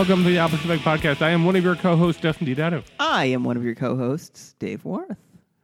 Welcome to the Opposite Effect Podcast. I am one of your co-hosts, Dustin Didado. I am one of your co-hosts, Dave Worth.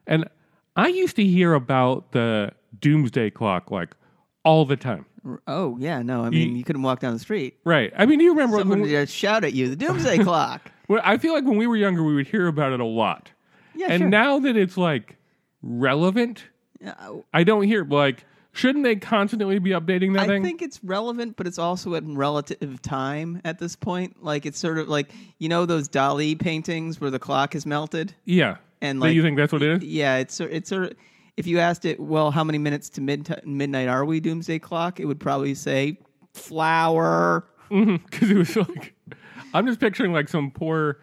And I used to hear about the doomsday clock like all the time. Oh yeah, no, I mean you, couldn't walk down the street. Right. I mean, do you remember Someone when we, just shout at you, the doomsday clock. well, I feel like when we were younger, we would hear about it a lot. Yeah, and sure. now that it's like relevant, Uh, I don't hear like shouldn't they constantly be updating that I thing? think it's relevant, but it's also at relative time at this point. Like it's sort of like you know those Dali paintings where the clock is melted, yeah. and Do like you think that's what it is? yeah, it's sor- it's sort of if you asked it, well, how many minutes to mid- midnight are we? Doomsday clock, it would probably say flower. Mm-hmm. Because it was like, I'm just picturing like some poor,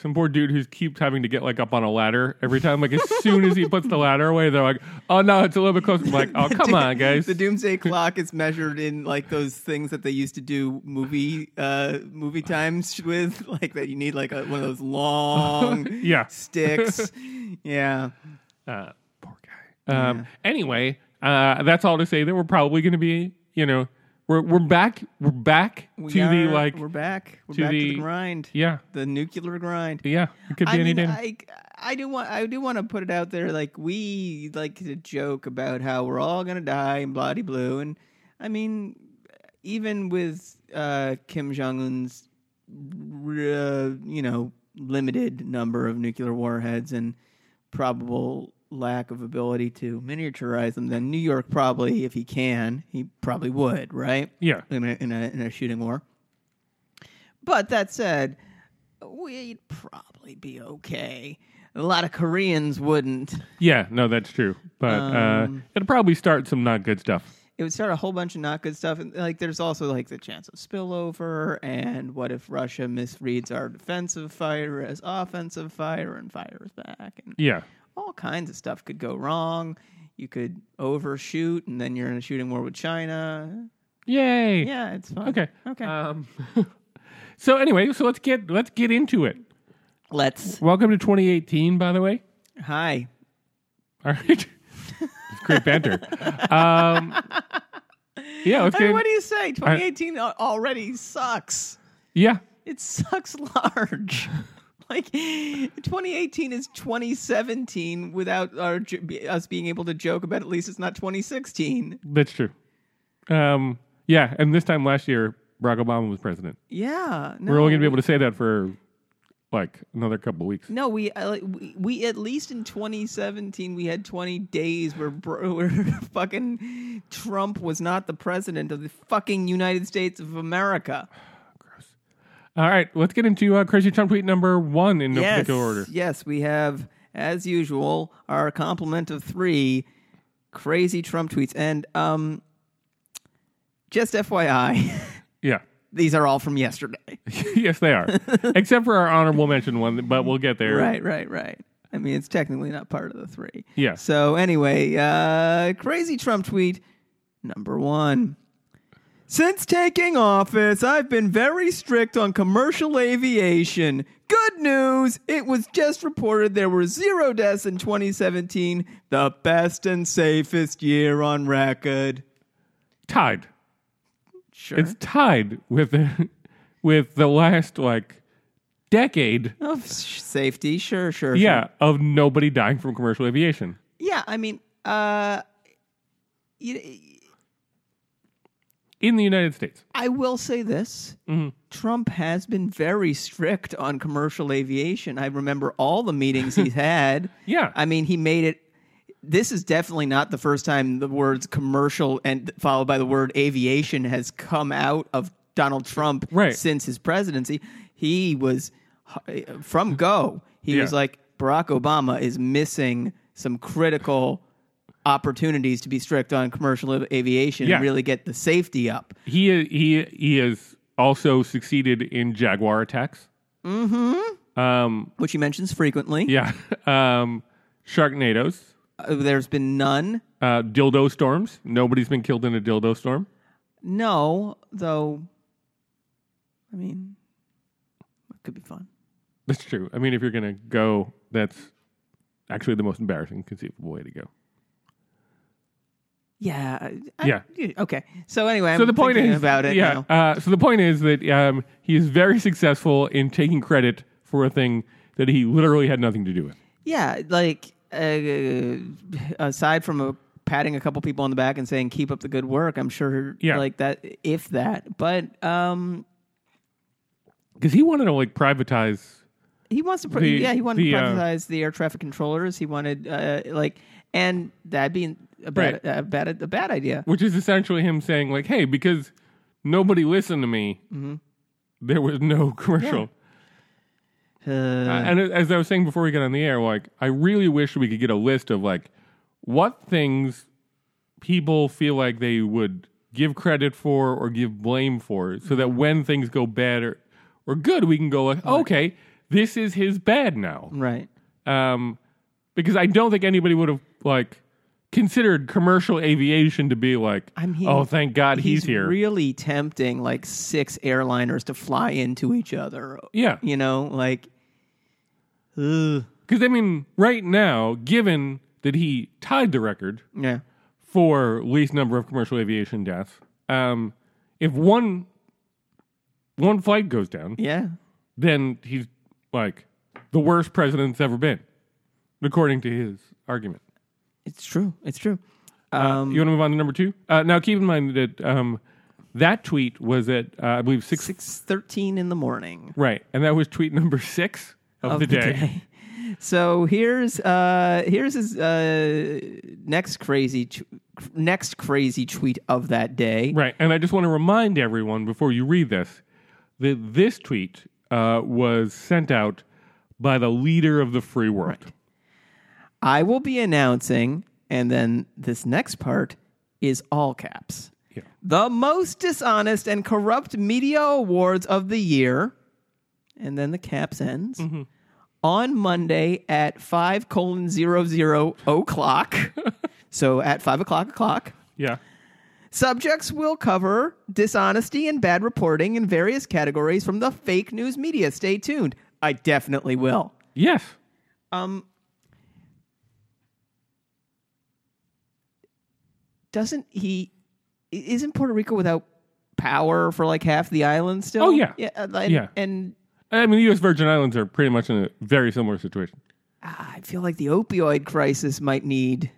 some poor dude who keeps having to get like up on a ladder every time. Like as soon as he puts the ladder away, they're like, oh no, it's a little bit closer. I'm like, oh come on, guys. The doomsday clock is measured in like those things that they used to do movie uh movie times with, like that you need like a, one of those long Yeah. sticks. Yeah. Uh, poor guy. Um, Anyway, uh, that's all to say that we're probably going to be, you know, we're we're back. We're back We to the like, we're back. We're to back to the- the grind. yeah, The nuclear grind. yeah. It could be I any mean, day. I, I do want I do want to put it out there. Like we like to joke about how we're all gonna die and bloody blue, and I mean, even with uh, Kim Jong Un's, uh, you know, limited number of nuclear warheads and probable lack of ability to miniaturize them, then New York probably, if he can, he probably would, right? yeah, in a, in a, in a shooting war. But that said, we'd probably be okay. A lot of Koreans wouldn't. yeah. No, that's true. But uh, Um, it'll probably start some not good stuff. It would start a whole bunch of not good stuff. And like, there's also like the chance of spillover. And what if Russia misreads our defensive fire as offensive fire and fires back? And Yeah, all kinds of stuff could go wrong. You could overshoot, and then you're in a shooting war with China. yay. Yeah, it's fun. Okay. Okay. Um, so anyway, so let's get let's get into it. Let's. Welcome to 2018, by the way. Hi. All right, great banter. Um, yeah, let's I get. mean, what do you say? 2018 al- already sucks. yeah, It sucks large. like 2018 is 2017 without our us being able to joke about at least it's not 2016. that's true. Um, yeah, and this time last year, Barack Obama was president. Yeah, no, We're only going to be able to say that for like another couple of weeks. No, we, uh, we we at least in 2017 we had 20 days where bro, where fucking Trump was not the president of the fucking United States of America. All right, let's get into uh, crazy Trump tweet number one in no yes, particular order. Yes, we have, as usual, our complement of three crazy Trump tweets. And um, just FYI, Yeah. these are all from yesterday. yes, they are. Except for our honorable mention one, but we'll get there. Right, right, right. I mean, it's technically not part of the three. Yeah. So, anyway, uh, crazy Trump tweet number one. Since taking office, I've been very strict on commercial aviation. Good news! It was just reported there were zero deaths in 2017, the best and safest year on record. Tied. Sure. It's tied with the, with the last like decade. of safety, sure, sure. sure. Yeah, of nobody dying from commercial aviation. Yeah, I mean, uh, you, in the United States. I will say this. Mm-hmm. Trump has been very strict on commercial aviation. I remember all the meetings he's had. Yeah. I mean, he made it. This is definitely not the first time the words commercial and followed by the word aviation has come out of Donald Trump Right. since his presidency. He was from go. He was like Barack Obama is missing some critical opportunities to be strict on commercial aviation Yeah. and really get the safety up. He he he has also succeeded in Jaguar attacks. Mm-hmm. Um, which he mentions frequently. yeah. Um, Sharknadoes. Uh, there's been none. Uh, dildo storms. Nobody's been killed in a dildo storm. No, though. I mean, it could be fun. That's true. I mean, if you're gonna go, that's actually the most embarrassing conceivable way to go. Yeah. I- Yeah. Okay. So anyway, I'm so the point thinking is about it. Yeah. Uh, so the point is that um, he is very successful in taking credit for a thing that he literally had nothing to do with. Yeah, like uh, aside from a, patting a couple people on the back and saying keep up the good work, I'm sure Yeah. like that if that. But um Because he wanted to like privatize. he wants to pr- The- yeah, he wanted the, to uh, privatize the air traffic controllers. He wanted uh, like and that'd be a bad Right. a bad a bad idea. which is essentially him saying like, "Hey, because nobody listened to me, Mm-hmm. there was no commercial." Uh, and as I was saying before we got on the air, like I really wish we could get a list of like what things people feel like they would give credit for or give blame for, so that when things go bad or or good, we can go like, okay, this is his bad now. right. Um, because I don't think anybody would have like considered commercial aviation to be like, I mean, oh, thank God he's, here. really tempting like six airliners to fly into each other. yeah, You know, like because I mean, right now, given that he tied the record yeah. for least number of commercial aviation deaths, um, if one one flight goes down, Yeah. then he's like the worst president's ever been, according to his argument. It's true. It's true. Uh, Um, you want to move on to number two? Uh, now, keep in mind that um, that tweet was at uh, I believe six, six thirteen in the morning right, and that was tweet number six of, the, day. So here's uh here's his uh next crazy next crazy tweet of that day. Right, and I just want to remind everyone before you read this that this tweet uh, was sent out by the leader of the free world. I will be announcing, and then this next part is all caps. Yeah. The most dishonest and corrupt media awards of the year, and then the caps ends Mm-hmm. on Monday at five colon zero zero o'clock. so at five o'clock o'clock. Yeah, Subjects will cover dishonesty and bad reporting in various categories from the fake news media. Stay tuned. I definitely will. yes, Um, doesn't he? Isn't Puerto Rico without power for like half the island still? Oh, yeah. yeah, uh, and, Yeah. And I mean the U.S. Virgin Islands are pretty much in a very similar situation. ah, I feel like the opioid crisis might need.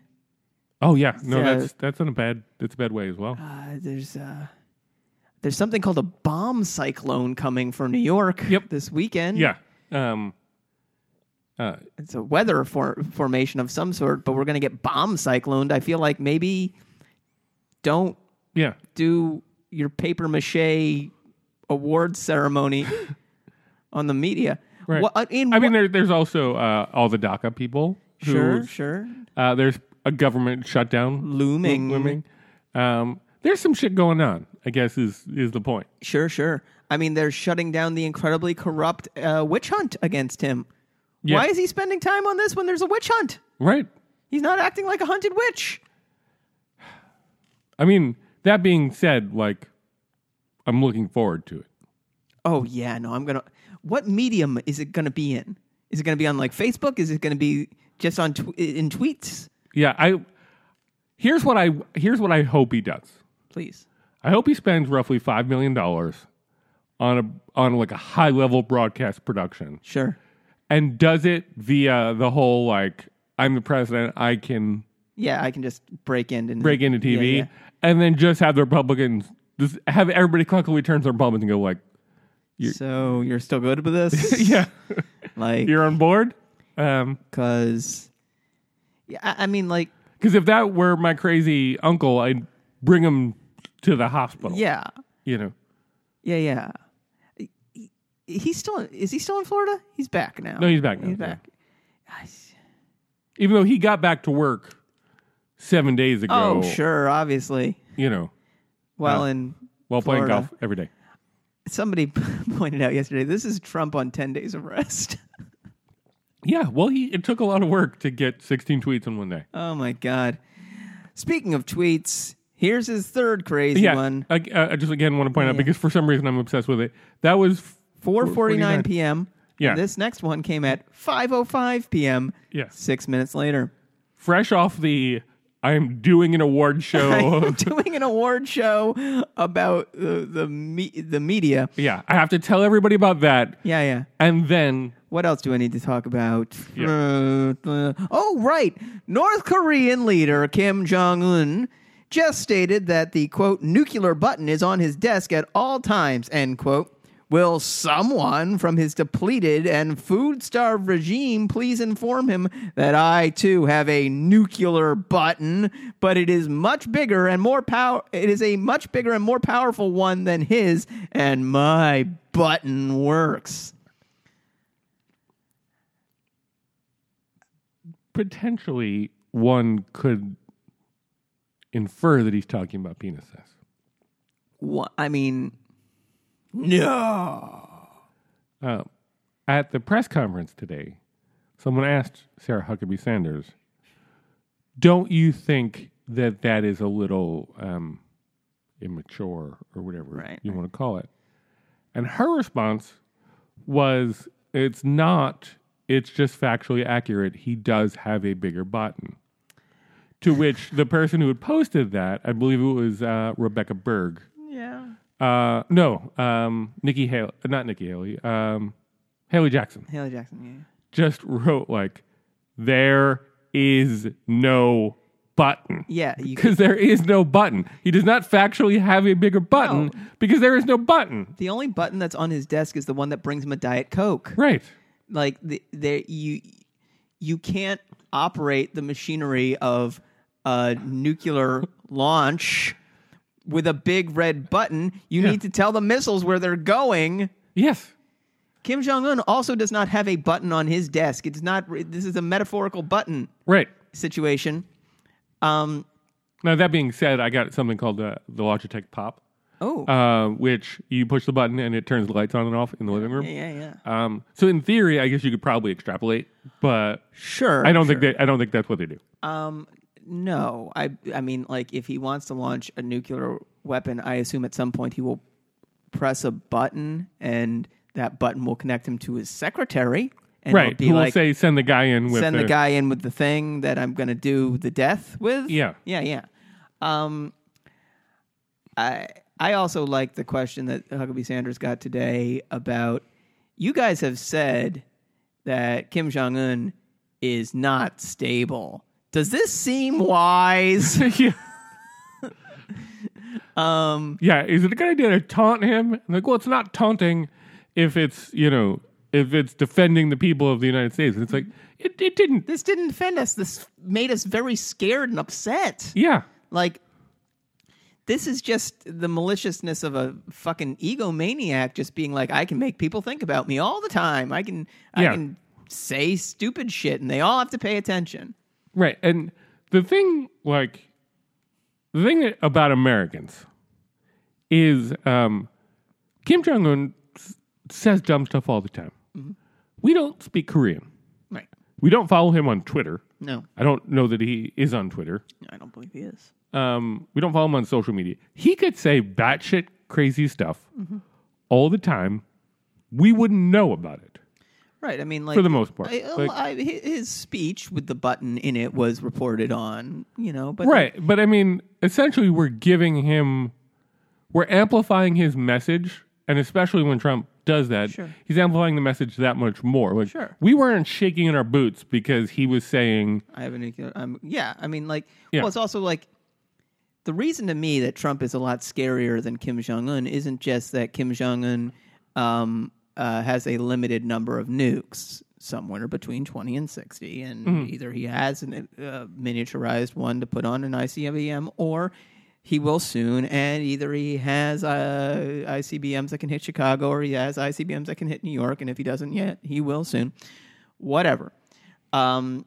Oh yeah, no, Yeah. that's that's in a bad that's a bad way as well. Uh, there's uh, there's something called a bomb cyclone coming for New York. Yep. this weekend. Yeah, um, uh, it's a weather for- formation of some sort, but we're going to get bomb cycloned. I feel like maybe don't yeah, do your paper mache award ceremony on the media. Right. What, uh, in I mean there, there's also uh, all the DACA people. who- sure, sure, Uh, there's a government shutdown looming, looming. Um, there's some shit going on. I guess is is the point. Sure, sure. I mean, they're shutting down the incredibly corrupt uh, witch hunt against him. Yeah. Why is he spending time on this when there's a witch hunt? Right. He's not acting like a hunted witch. I mean, that being said, like, I'm looking forward to it. Oh yeah, no, I'm gonna. What medium is it gonna be in? Is it gonna be on like Facebook? Is it gonna be just on tw- in tweets? Yeah, I. Here's what I here's what I hope he does. Please. I hope he spends roughly five million dollars on a on like a high level broadcast production Sure. and does it via the whole like I'm the president, I can Yeah, I can just break in and break into TV, Yeah, yeah. And then just have the Republicans just have everybody collectively turn to the Republicans and go like, So you're still good with this? yeah, Like, you're on board. Um, because yeah, I, I mean, like, Because if that were my crazy uncle, I'd bring him to the hospital. yeah, You know. yeah, yeah. He- He's still is he still in Florida? He's back now. No, he's back now, He's yeah. back. Even though he got back to work seven days ago. Oh, sure, obviously. You know, Well, Uh, in while playing Florida. golf every day. somebody pointed out yesterday, this is Trump on ten days of rest. Yeah, well, he it took a lot of work to get 16 tweets in one day. oh my god. Speaking of tweets, here's his third crazy Yeah, one. I, I just again want to point out because for some reason I'm obsessed with it. That was 4:49 p.m. Yeah. This next one came at 5:05 p.m. yeah, 6 minutes later. fresh off the I am doing an award show. I'm doing an award show about the the, me- the media. yeah, I have to tell everybody about that, Yeah, yeah. and then What else do I need to talk about? Yeah. Uh, uh, oh, right. North Korean leader Kim Jong un just stated that the quote nuclear button is on his desk at all times, end quote. Will someone from his depleted and food starved regime please inform him that I too have a nuclear button, but it is much bigger and more power it is a much bigger and more powerful one than his, and my button works. potentially one could infer that he's talking about penises. Wha- I mean, no. Uh, at the press conference today, someone asked Sarah Huckabee Sanders, "Don't you think that that is a little um, immature or whatever Right, you want to call it?" And her response was, "It's not. It's just factually accurate. He does have a bigger button." To which the person who had posted that, I believe it was uh, Rebecca Berg, Yeah. Uh, no, um, Nikki Haley, not Nikki Haley, um, Hallie Jackson Hallie Jackson, yeah. just wrote like, there is no button. yeah. Because there is no button. He does not factually have a bigger button No. because there is no button. the only button that's on his desk is the one that brings him a Diet Coke. Right. Like the, there you you can't operate the machinery of a nuclear launch with a big red button. You Yeah. need to tell the missiles where they're going. Yes. Kim Jong Un also does not have a button on his desk. It's not. This is a metaphorical button Right. situation. Um. Now, that being said, I got something called the, the Logitech Pop, Oh. uh, which you push the button and it turns the lights on and off in the living room. yeah, yeah, yeah. Um, so in theory, I guess you could probably extrapolate, but Sure. I don't sure. think that I don't think that's what they do. Um, no, I I mean, like if he wants to launch a nuclear weapon, I assume at some point he will press a button, and that button will connect him to his secretary, and right. be Who will say send the guy in with send the guy in with the thing that I'm going to do the death with. Yeah. yeah, yeah. Um, I I also like the question that Huckabee Sanders got today about you guys have said that Kim Jong Un is not stable. Does this seem wise? yeah. um, Yeah, is it a good idea to taunt him? I'm like, well, it's not taunting if it's you know if it's defending the people of the United States. And it's like it, it didn't. this didn't offend us. This made us very scared and upset. Yeah, Like, this is just the maliciousness of a fucking egomaniac just being like, I can make people think about me all the time. I can, I Yeah. can say stupid shit, and they all have to pay attention. Right. And the thing, like, the thing about Americans is um, Kim Jong Un s- says dumb stuff all the time. We don't speak Korean. Right? We don't follow him on Twitter. No, I don't know that he is on Twitter. I don't believe he is. um, we don't follow him on social media. He could say batshit crazy stuff Mm-hmm. all the time. We wouldn't know about it Right. I mean, like for the most part. I, Like- I, his speech with the button in it was reported on, you know, but right, but I mean, essentially, we're giving him, we're amplifying his message, and especially when Trump does that, Sure. he's amplifying the message that much more. Like, Sure. we weren't shaking in our boots because he was saying, I have a nuclear. Um, yeah, I mean, like, Yeah. well, it's also like the reason to me that Trump is a lot scarier than Kim Jong Un isn't just that Kim Jong Un um, uh, has a limited number of nukes, somewhere between twenty and sixty, and Mm-hmm. either he has a uh, miniaturized one to put on an ICBM, or he will soon, and either he has uh, ICBMs that can hit Chicago, or he has ICBMs that can hit New York, and if he doesn't yet, he will soon. Whatever. Um,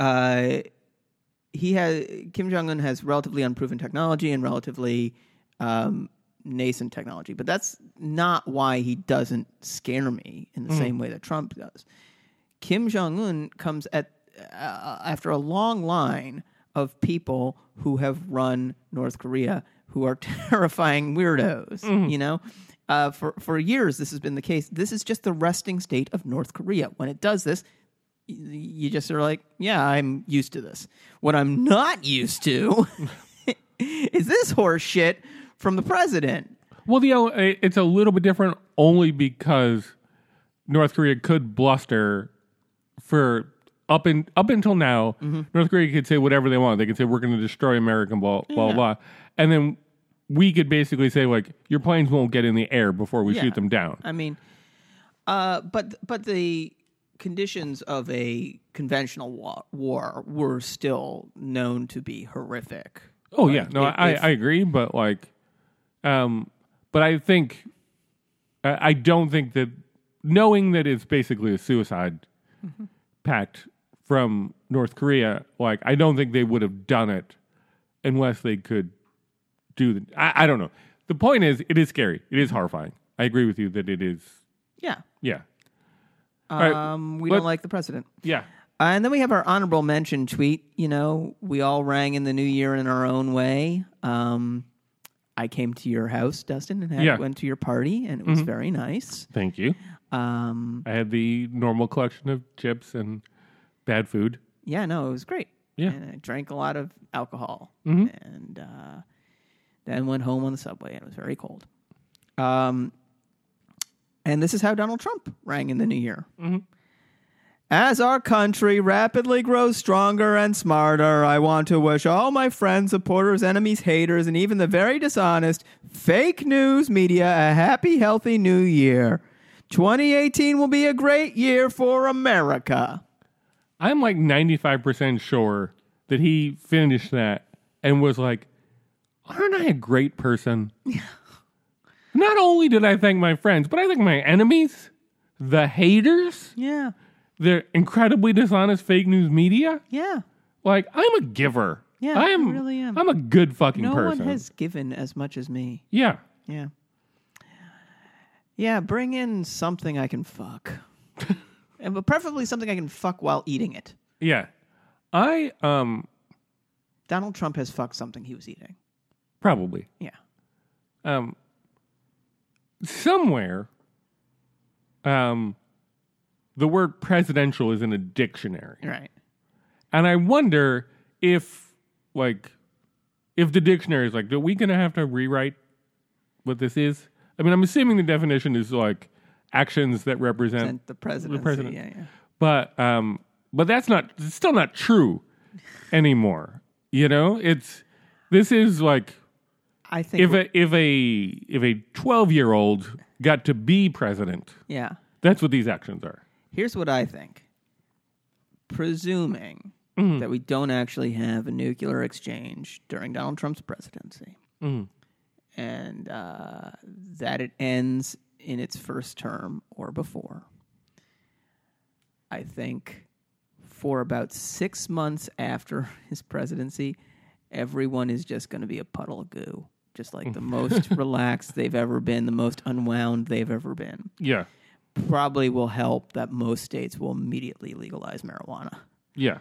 uh, he has Kim Jong Un has relatively unproven technology and relatively um, nascent technology, but that's not why he doesn't scare me in the same way that Trump does. Kim Jong Un comes at uh, after a long line of people who have run North Korea who are terrifying weirdos. You know, uh, for for years this has been the case. This is just the resting state of North Korea. When it does this, you just are like, yeah, I'm used to this. What I'm not used to is this horse shit from the president. Well, the uh, it's a little bit different only because North Korea could bluster for up in up until now. Mm-hmm. North Korea could say whatever they want. They could say we're going to destroy America, blah blah Yeah. blah, and then we could basically say like your planes won't get in the air before we Yeah. shoot them down. I mean, uh, but but the conditions of a conventional war, war were still known to be horrific. Oh Like, yeah, no, if- I, I agree, but like, um, but I think I don't think that knowing that it's basically a suicide Mm-hmm. pact from North Korea, like I don't think they would have done it unless they could do the. I, I don't know. The point is, it is scary. It is horrifying. I agree with you that it is. Yeah. Yeah, right, Um, we let- don't like the president. yeah, Uh, and then we have our honorable mention tweet. You know, we all rang in the new year in our own way. Um, I came to your house, Dustin, and had, Yeah. Mm-hmm. went to your party, and it was very nice. thank you. Um, I had the normal collection of chips and bad food. yeah, no, it was great. Yeah. and I drank a lot of alcohol, Mhm. and uh, then went home on the subway, and it was very cold. Um, and this is how Donald Trump rang in the new year. Mhm. As our country rapidly grows stronger and smarter, I want to wish all my friends, supporters, enemies, haters, and even the very dishonest fake news media a happy, healthy new year. 2018 will be a great year for America. I'm like 95% sure that he finished that and was like, aren't I a great person? Not only did I thank my friends, but I thank my enemies, the haters, Yeah, the incredibly dishonest fake news media. yeah. Like, I'm a giver. Yeah, I am, I really am. I'm a good fucking No person. one has given as much as me. yeah. Yeah. Yeah, bring in something I can fuck. and but preferably something I can fuck while eating it. Yeah. I, um, Donald Trump has fucked something he was eating. probably. Yeah. um, somewhere, um, the word presidential is in a dictionary, Right. and I wonder if, like, if the dictionary is like, are we going to have to rewrite what this is? I mean, I'm assuming the definition is like actions that represent, And the president. Yeah, yeah. but um, but that's not. It's still not true anymore. You know, it's this is like I think if a if a if a 12 year old got to be president yeah. that's what these actions are Here's what I think. Presuming Mm-hmm. that we don't actually have a nuclear exchange during Donald Trump's presidency, Mm-hmm. and uh, that it ends in its first term or before, I think for about six months after his presidency, everyone is just going to be a puddle of goo. Just like the most relaxed they've ever been, the most unwound they've ever been yeah probably will help that most states will immediately legalize marijuana. yeah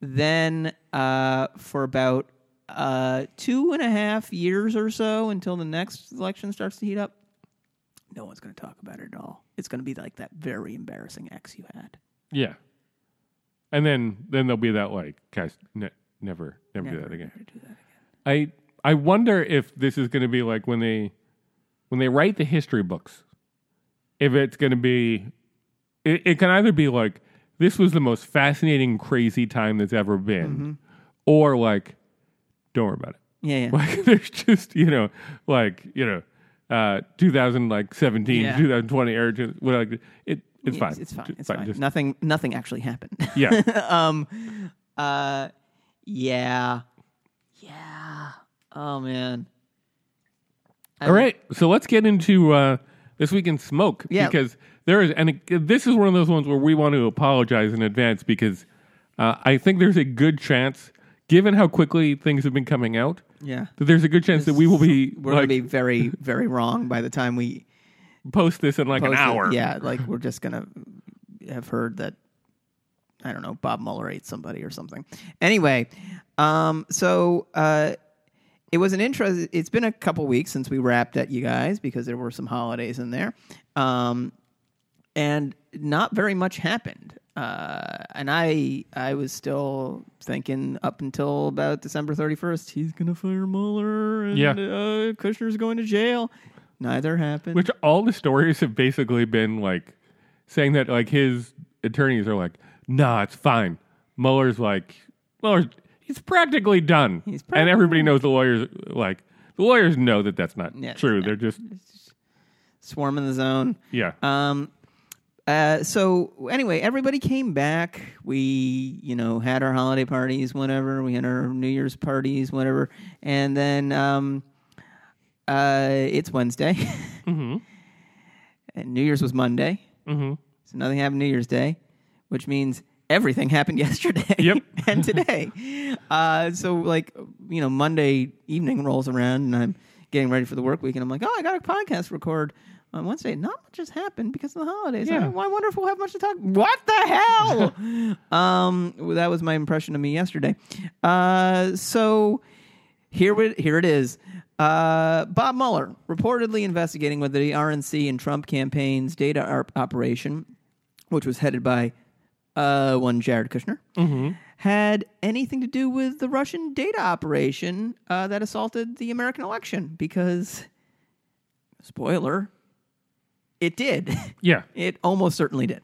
Then, uh, for about uh, two and a half years or so until the next election starts to heat up, no one's going to talk about it at all. It's going to be like that very embarrassing ex you had. yeah and then then there'll be that like guys ne- never never, do that again never do that again. i i wonder if this is going to be like when they when they write the history books if it's going to be it, it can either be like this was the most fascinating crazy time that's ever been Mm-hmm. or like don't worry about it Yeah, yeah. Like there's just you know like you know uh 2017 Yeah. 2020 or just, what like it it's fine It's, fine. It's fine. Just- Nothing. Nothing actually happened. yeah um. Uh. Yeah. Yeah. Oh man. all right so let's get into uh this week in smoke Yeah. because there is and it, this is one of those ones where we want to apologize in advance because uh, I think there's a good chance given how quickly things have been coming out Yeah. that there's a good chance that we will be We're like gonna be very, very wrong by the time we post this in like an post it. hour Yeah, like we're just gonna have heard that I don't know Bob Mueller ate somebody or something. Anyway, um, so uh, it was an interest. It's been a couple weeks since we wrapped at you guys because there were some holidays in there, um, and not very much happened. uh, and I I was still thinking up until about December 31st, he's going to fire Mueller and Yeah. uh, Kushner's going to jail. Neither happened. Which all the stories have basically been like saying that like his attorneys are like, nah, it's fine. Mueller's like, Mueller's he's practically done, He's and everybody knows the lawyers like the lawyers know that that's not Yeah, true. They're just Swarming the zone. yeah, Um, uh, so anyway, everybody came back. We, you know, had our holiday parties, whatever. We had our New Year's parties, whatever. And then um, uh, it's Wednesday, Mm-hmm. and New Year's was Monday. Mm-hmm. So nothing happened New Year's Day, which means everything happened yesterday Yep. and today. Uh, so like you know, Monday evening rolls around and I'm getting ready for the work week, and I'm like, oh, I got a podcast record on Wednesday. Not much has happened because of the holidays. Yeah. I, I wonder if we'll have much to talk. What the hell? um, well, that was my impression of me yesterday. Uh, so here, we, here it is. Uh, Bob Mueller reportedly investigating whether the RNC and Trump campaign's data op- operation, which was headed by uh, one Jared Kushner, had anything to do with the Russian data operation uh, that assaulted the American election. Because, spoiler, it did. yeah, It almost certainly did.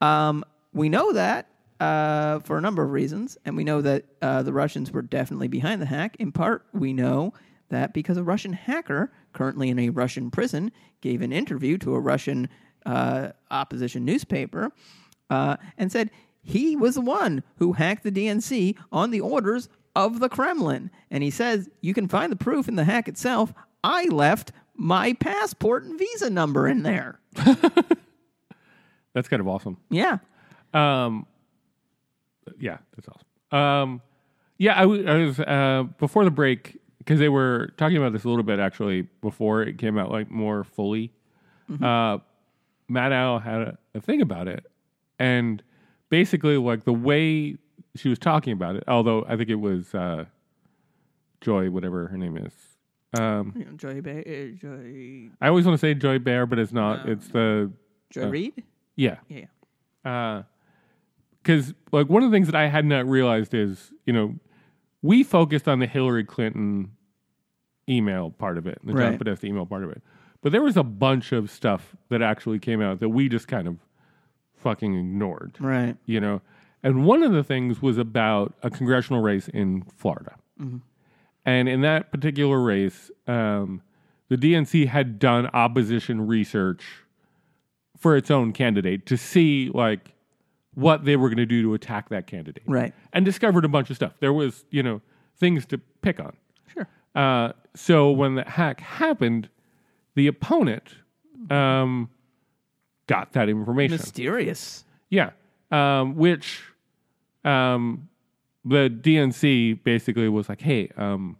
Um, we know that uh, for a number of reasons, and we know that uh, the Russians were definitely behind the hack. In part, we know that because a Russian hacker, currently in a Russian prison, gave an interview to a Russian uh, opposition newspaper uh, and said he was the one who hacked the DNC on the orders of the Kremlin. And he says you can find the proof in the hack itself. I left my passport and visa number in there. that's kind of awesome. Yeah. Um, yeah, that's awesome. Um, yeah, I, w- I was uh, before the break because they were talking about this a little bit actually before it came out like more fully. Uh, Maddow had a, a thing about it, and basically like the way she was talking about it. Although I think it was uh, Joy, whatever her name is. Um, You know, Joy, ba- uh, Joy, I always want to say Joy Behar, but it's not. It's the Joy Reid? yeah. Yeah. because like one of the things that I had not realized is you know we focused on the Hillary Clinton email part of it, the John Right. Podesta email part of it, but there was a bunch of stuff that actually came out that we just kind of fucking ignored, Right. you know. And one of the things was about a congressional race in Florida, and in that particular race, um, the DNC had done opposition research for its own candidate to see like what they were going to do to attack that candidate. Right. And discovered a bunch of stuff. There was, you know, things to pick on. Sure. Uh, so when the hack happened, the opponent um, got that information. Mysterious. Yeah. Um, which um, the DNC basically was like, hey, um,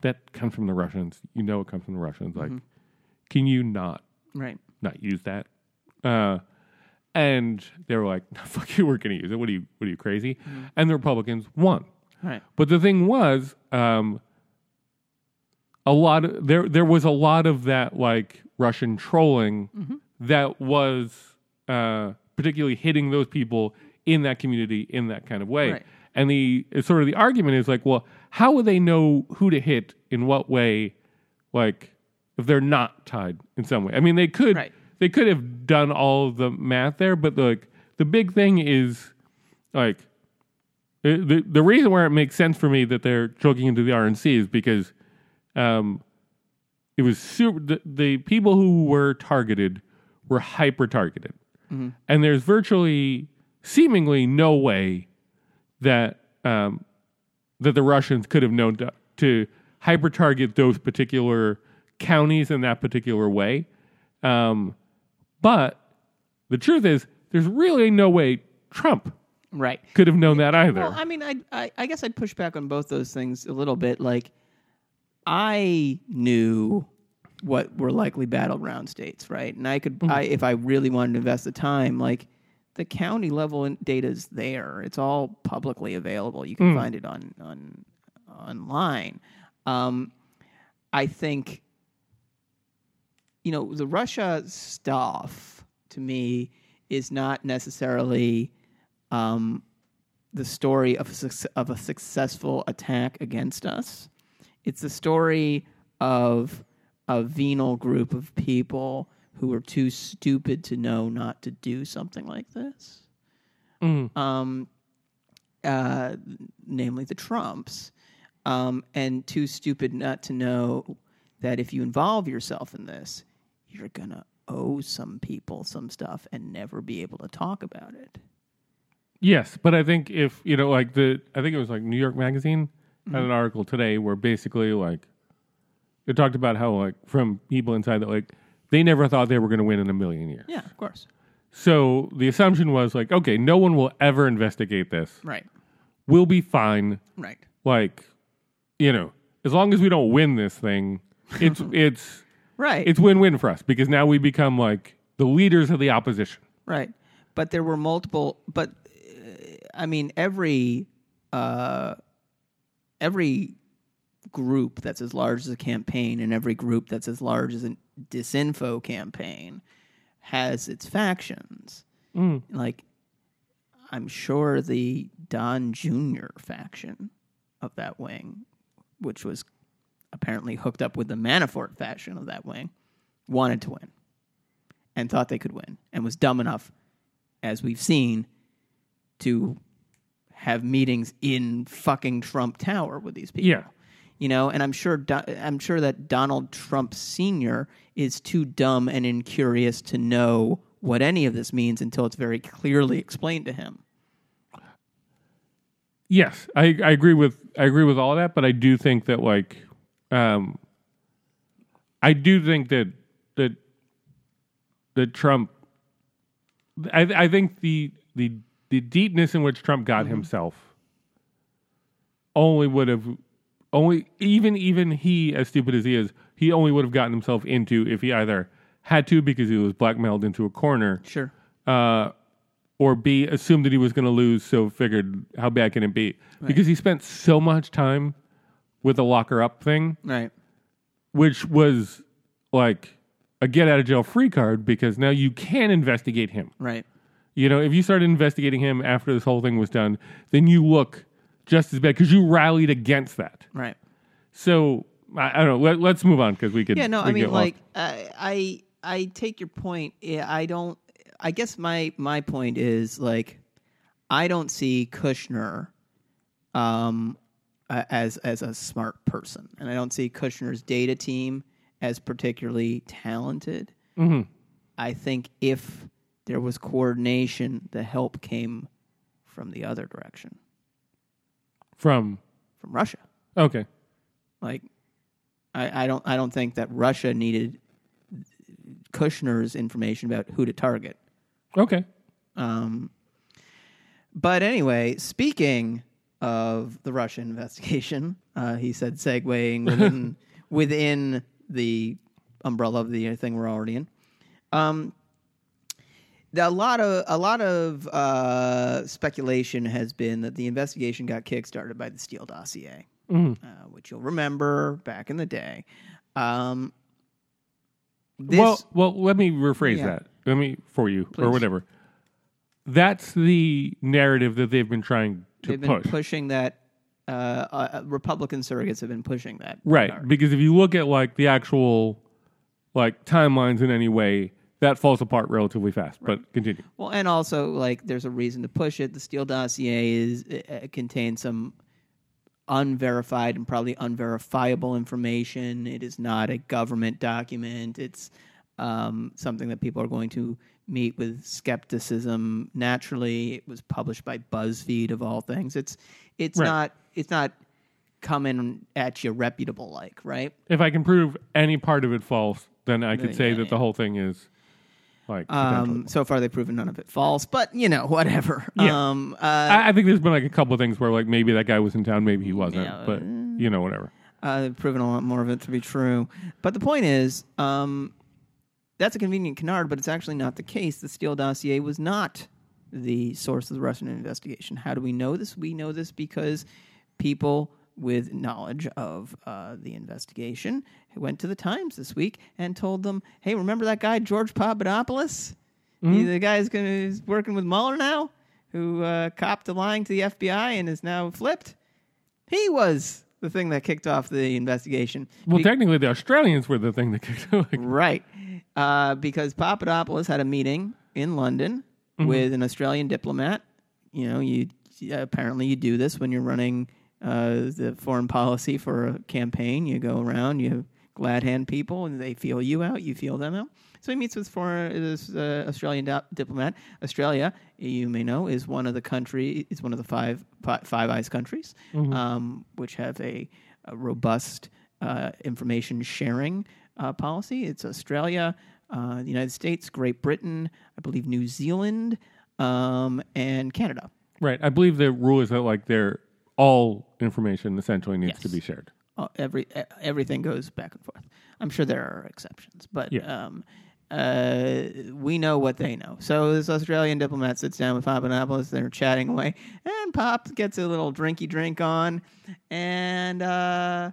that comes from the Russians. You know it comes from the Russians. Like, can you not Right. not use that. Uh, and they were like, "Fuck you, we're going to use it. What are you? What are you crazy?" And the Republicans won. Right. But the thing was, um, a lot of there there was a lot of that like Russian trolling that was uh, particularly hitting those people in that community in that kind of way. Right. And the sort of the argument is like, well, how would they know who to hit in what way? Like, if they're not tied in some way. I mean, they could Right. they could have done all the math there, but like the big thing is like the, the the reason where it makes sense for me that they're choking into the RNC is because um, it was super. The, the people who were targeted were hyper targeted, and there's virtually, seemingly, no way that um, that the Russians could have known to, to hyper target those particular counties in that particular way. Um, but the truth is, there's really no way Trump Right. could have known that either. Well, I mean, I, I I guess I'd push back on both those things a little bit. Like, I knew what were likely battleground states, right? And I could, I if I really wanted to invest the time, like the county level data is there. It's all publicly available. You can find it on on online. Um, I think, you know, the Russia stuff to me is not necessarily um, the story of a, of a successful attack against us. It's the story of a venal group of people who were too stupid to know not to do something like this. Um, uh, namely the Trumps, um, and too stupid not to know that if you involve yourself in this, you're gonna owe some people some stuff and never be able to talk about it. Yes, but I think if you know, like the, I think it was like New York Magazine had an article today where basically like it talked about how like from people inside that like they never thought they were going to win in a million years. Yeah, of course. So the assumption was like, okay, no one will ever investigate this. Right. We'll be fine. Right. Like, you know, as long as we don't win this thing, it's it's Right. it's win-win for us because now we become like the leaders of the opposition. Right. But there were multiple. But uh, I mean, every uh, every group that's as large as a campaign, and every group that's as large as a disinfo campaign, has its factions. Mm. Like, I'm sure the Don Jr. faction of that wing, which was apparently hooked up with the Manafort faction of that wing, wanted to win and thought they could win and was dumb enough, as we've seen, to have meetings in fucking Trump Tower with these people. Yeah. You know, and I'm sure Do- I'm sure that Donald Trump Sr. is too dumb and incurious to know what any of this means until it's very clearly explained to him. Yes, I, I agree with I agree with all that, but I do think that like, um, I do think that that that Trump, I I think the the the deepness in which Trump got himself only would have only even even he as stupid as he is, he only would have gotten himself into if he either had to because he was blackmailed into a corner, Sure. uh, or B, assumed that he was going to lose, so figured how bad can it be? Because he spent so much time with the locker up thing, Right. which was like a get out of jail free card because now you can investigate him. Right. You know, if you started investigating him after this whole thing was done, then you look just as bad because you rallied against that. Right. So I, I don't know. Let, us move on because we could. Yeah, no, I mean, like, I, I, I take your point. I don't. I guess my my point is like, I don't see Kushner, um, as as a smart person, and I don't see Kushner's data team as particularly talented. I think if there was coordination, the help came from the other direction, from from Russia. okay, Like, I, I don't I don't think that Russia needed Kushner's information about who to target. okay, Um, but anyway, speaking of the Russian investigation, uh, he said, segueing within within the umbrella of the thing we're already in. Um, a lot of a lot of uh, speculation has been that the investigation got kickstarted by the Steele dossier, uh, which you'll remember back in the day. Um, this, well, well, let me rephrase Yeah. that. Let me for you Please. or whatever. That's the narrative that they've been trying to they've been push. pushing that. Uh, uh, Republican surrogates have been pushing that. Right. Because if you look at like the actual like timelines in any way, that falls apart relatively fast. But continue. Well, and also like there's a reason to push it. The Steele dossier is uh, contains some unverified and probably unverifiable information. It is not a government document. It's um, something that people are going to meet with skepticism. Naturally, it was published by BuzzFeed of all things. It's it's Right. not it's not coming at you reputable like right. If I can prove any part of it false, then I could say yeah, that the whole thing is like Um, so far, they've proven none of it false, but you know, whatever. Yeah. Um, uh, I, I think there's been like a couple of things where like maybe that guy was in town, maybe he wasn't, Yeah. but you know whatever. uh, they've proven a lot more of it to be true. But the point is, um, that's a convenient canard, but it's actually not the case. The Steele dossier was not the source of the Russian investigation. How do we know this? We know this because people with knowledge of uh, the investigation went to the Times this week and told them, "Hey, remember that guy George Papadopoulos? He- the guy going is working with Mueller now." who uh, copped to lying to the FBI and is now flipped. He was the thing that kicked off the investigation. Well, Be- technically, the Australians were the thing that kicked. like, right, uh, because Papadopoulos had a meeting in London Mm-hmm. with an Australian diplomat. You know, you apparently you do this when you're running uh, the foreign policy for a campaign. You go around, you glad hand people, and they feel you out. You feel them out. So he meets with foreign this uh, Australian di- diplomat. Australia, you may know, is one of the country is one of the five fi- Five Eyes countries, um, which have a, a robust uh, information sharing uh, policy. It's Australia, uh, the United States, Great Britain, I believe New Zealand, um, and Canada. right. I believe the rule is that like they're all information essentially needs to be shared. Uh, every everything goes back and forth. I'm sure there are exceptions, but Yeah. um, uh, we know what they know. So this Australian diplomat sits down with Papadopoulos. They're chatting away, and Pop gets a little drinky drink on, and uh,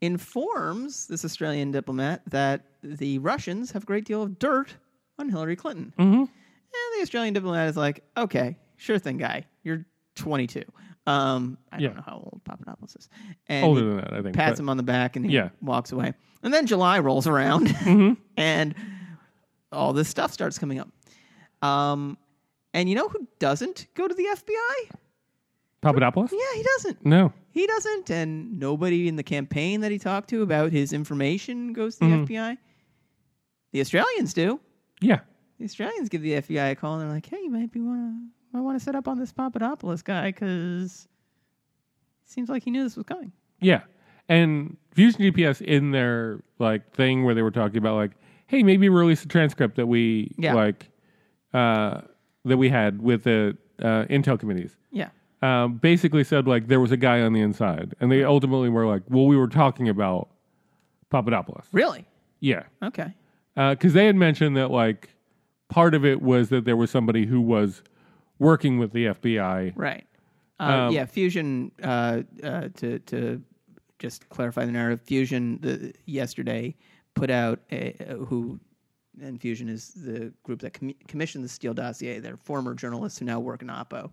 informs this Australian diplomat that the Russians have a great deal of dirt on Hillary Clinton. Mm-hmm. And the Australian diplomat is like, okay, sure thing, guy. You're 22. Um, I Yeah. don't know how old Papadopoulos is. And Older than that, I think. pats but- him on the back and he Yeah. walks away. And then July rolls around Mm-hmm. and all this stuff starts coming up. Um, and you know who doesn't go to the FBI? Papadopoulos? Yeah, he doesn't. No. He doesn't. And nobody in the campaign that he talked to about his information goes to the Mm-hmm. FBI. The Australians do. Yeah. The Australians give the FBI a call and they're like, "Hey, you might be wanna might want to set up on this Papadopoulos guy because seems like he knew this was coming." Yeah. And Fusion GPS in their like thing where they were talking about like, hey, maybe release a transcript that we Yeah. like uh, that we had with the uh, Intel committees. Yeah, Um, basically said like there was a guy on the inside, and they ultimately were like, well, we were talking about Papadopoulos. really? Yeah, Okay. because they had mentioned that like part of it was that there was somebody who was working with the FBI. Right. Uh, Um, yeah, Fusion. Uh, uh, to to just clarify the narrative, Fusion the, yesterday put out a, uh, who, and Fusion is the group that commi- commissioned the Steele dossier. They're former journalists who now work in Oppo.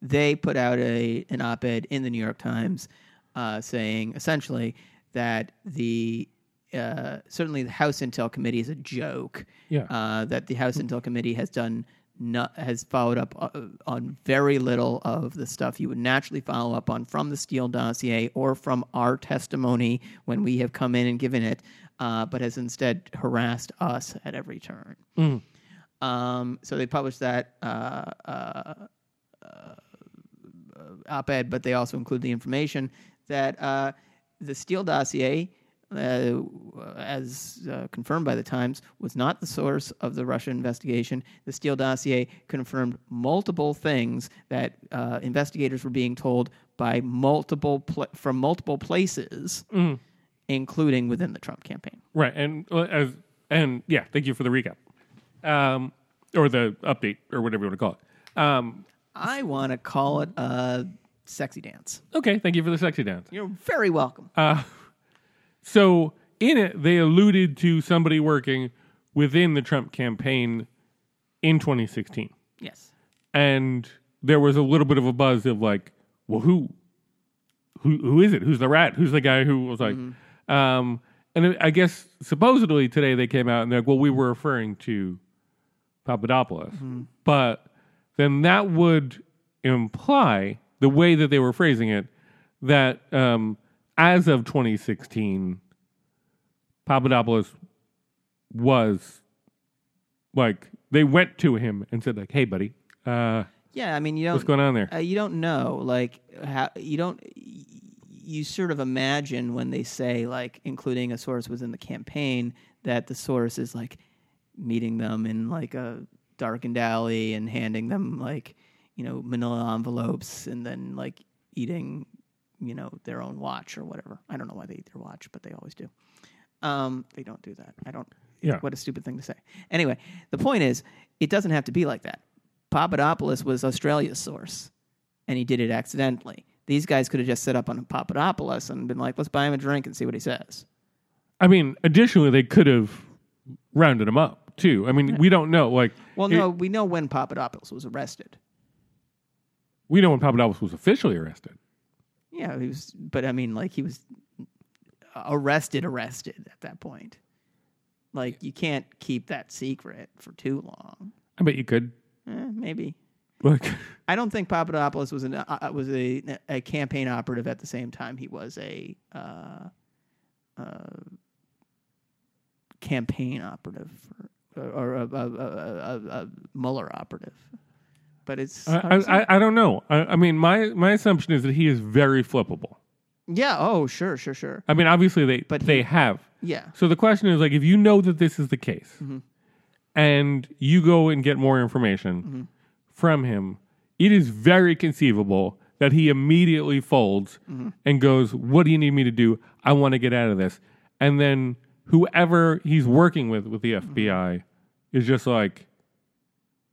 They put out a an op-ed in the New York Times uh, saying essentially that the uh, certainly the House Intel Committee is a joke. Yeah. Uh, that the House Intel Committee has done no, has followed up uh, on very little of the stuff you would naturally follow up on from the Steele dossier or from our testimony when we have come in and given it, uh, but has instead harassed us at every turn. Um, so they published that uh, uh, op-ed, but they also include the information that uh, the Steele dossier, uh, as uh, confirmed by the Times, was not the source of the Russia investigation. The Steele dossier confirmed multiple things that uh, investigators were being told by multiple pla- from multiple places, including within the Trump campaign. Right, and uh, as and yeah, thank you for the recap, um, or the update, or whatever you want to call it. Um, I want to call it a sexy dance. okay, thank you for the sexy dance. You're very welcome. So in it, they alluded to somebody working within the Trump campaign in 2016, yes. and there was a little bit of a buzz of like, well, who, who, who is it? Who's the rat? Who's the guy who was like, um, and I guess supposedly today they came out and they're like, well, we were referring to Papadopoulos, but then that would imply the way that they were phrasing it that um, as of 2016, Papadopoulos was like they went to him and said like, "Hey, buddy, uh, Yeah, I mean, you don't. what's going on there?" Uh, you don't know, like how you don't. You sort of imagine when they say like including a source within the campaign that the source is like meeting them in like a darkened alley and handing them like you know Manila envelopes and then like eating you know their own watch or whatever. I don't know why they eat their watch, but they always do. Um, they don't do that. I don't. Yeah. What a stupid thing to say. Anyway, the point is, it doesn't have to be like that. Papadopoulos was Australia's source, and he did it accidentally. These guys could have just set up on Papadopoulos and been like, "Let's buy him a drink and see what he says." I mean, additionally, they could have rounded him up too. I mean, we don't know. Like, Well, it- no, we know when Papadopoulos was arrested. We know when Papadopoulos was officially arrested. Yeah, he was, but I mean, like he was arrested, arrested at that point. Like you can't keep that secret for too long. I bet you could. Eh, maybe. Look, I don't think Papadopoulos was an uh, uh, was a a campaign operative at the same time he was a uh, uh, campaign operative or, or a, a, a, a, a Mueller operative. But it's I, hard to say. I, I- don't know. I, I mean, my, my assumption is that he is very flippable. yeah. Oh, sure, sure, sure. I mean, obviously they But they he- have. Yeah. So the question is like, if you know that this is the case, Mm-hmm. and you go and get more information Mm-hmm. from him, it is very conceivable that he immediately folds Mm-hmm. and goes, "What do you need me to do? I want to get out of this." And then whoever he's working with with the. FBI is just like,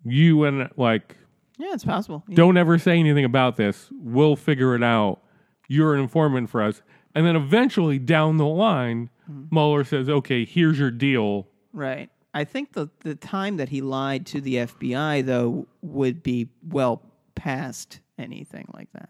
"You and like." Yeah, it's possible. Yeah. don't ever say anything about this. We'll figure it out. You're an informant for us. And then eventually down the line, Mueller says, okay, here's your deal. Right. I think the the time that he lied to the FBI though would be well past anything like that.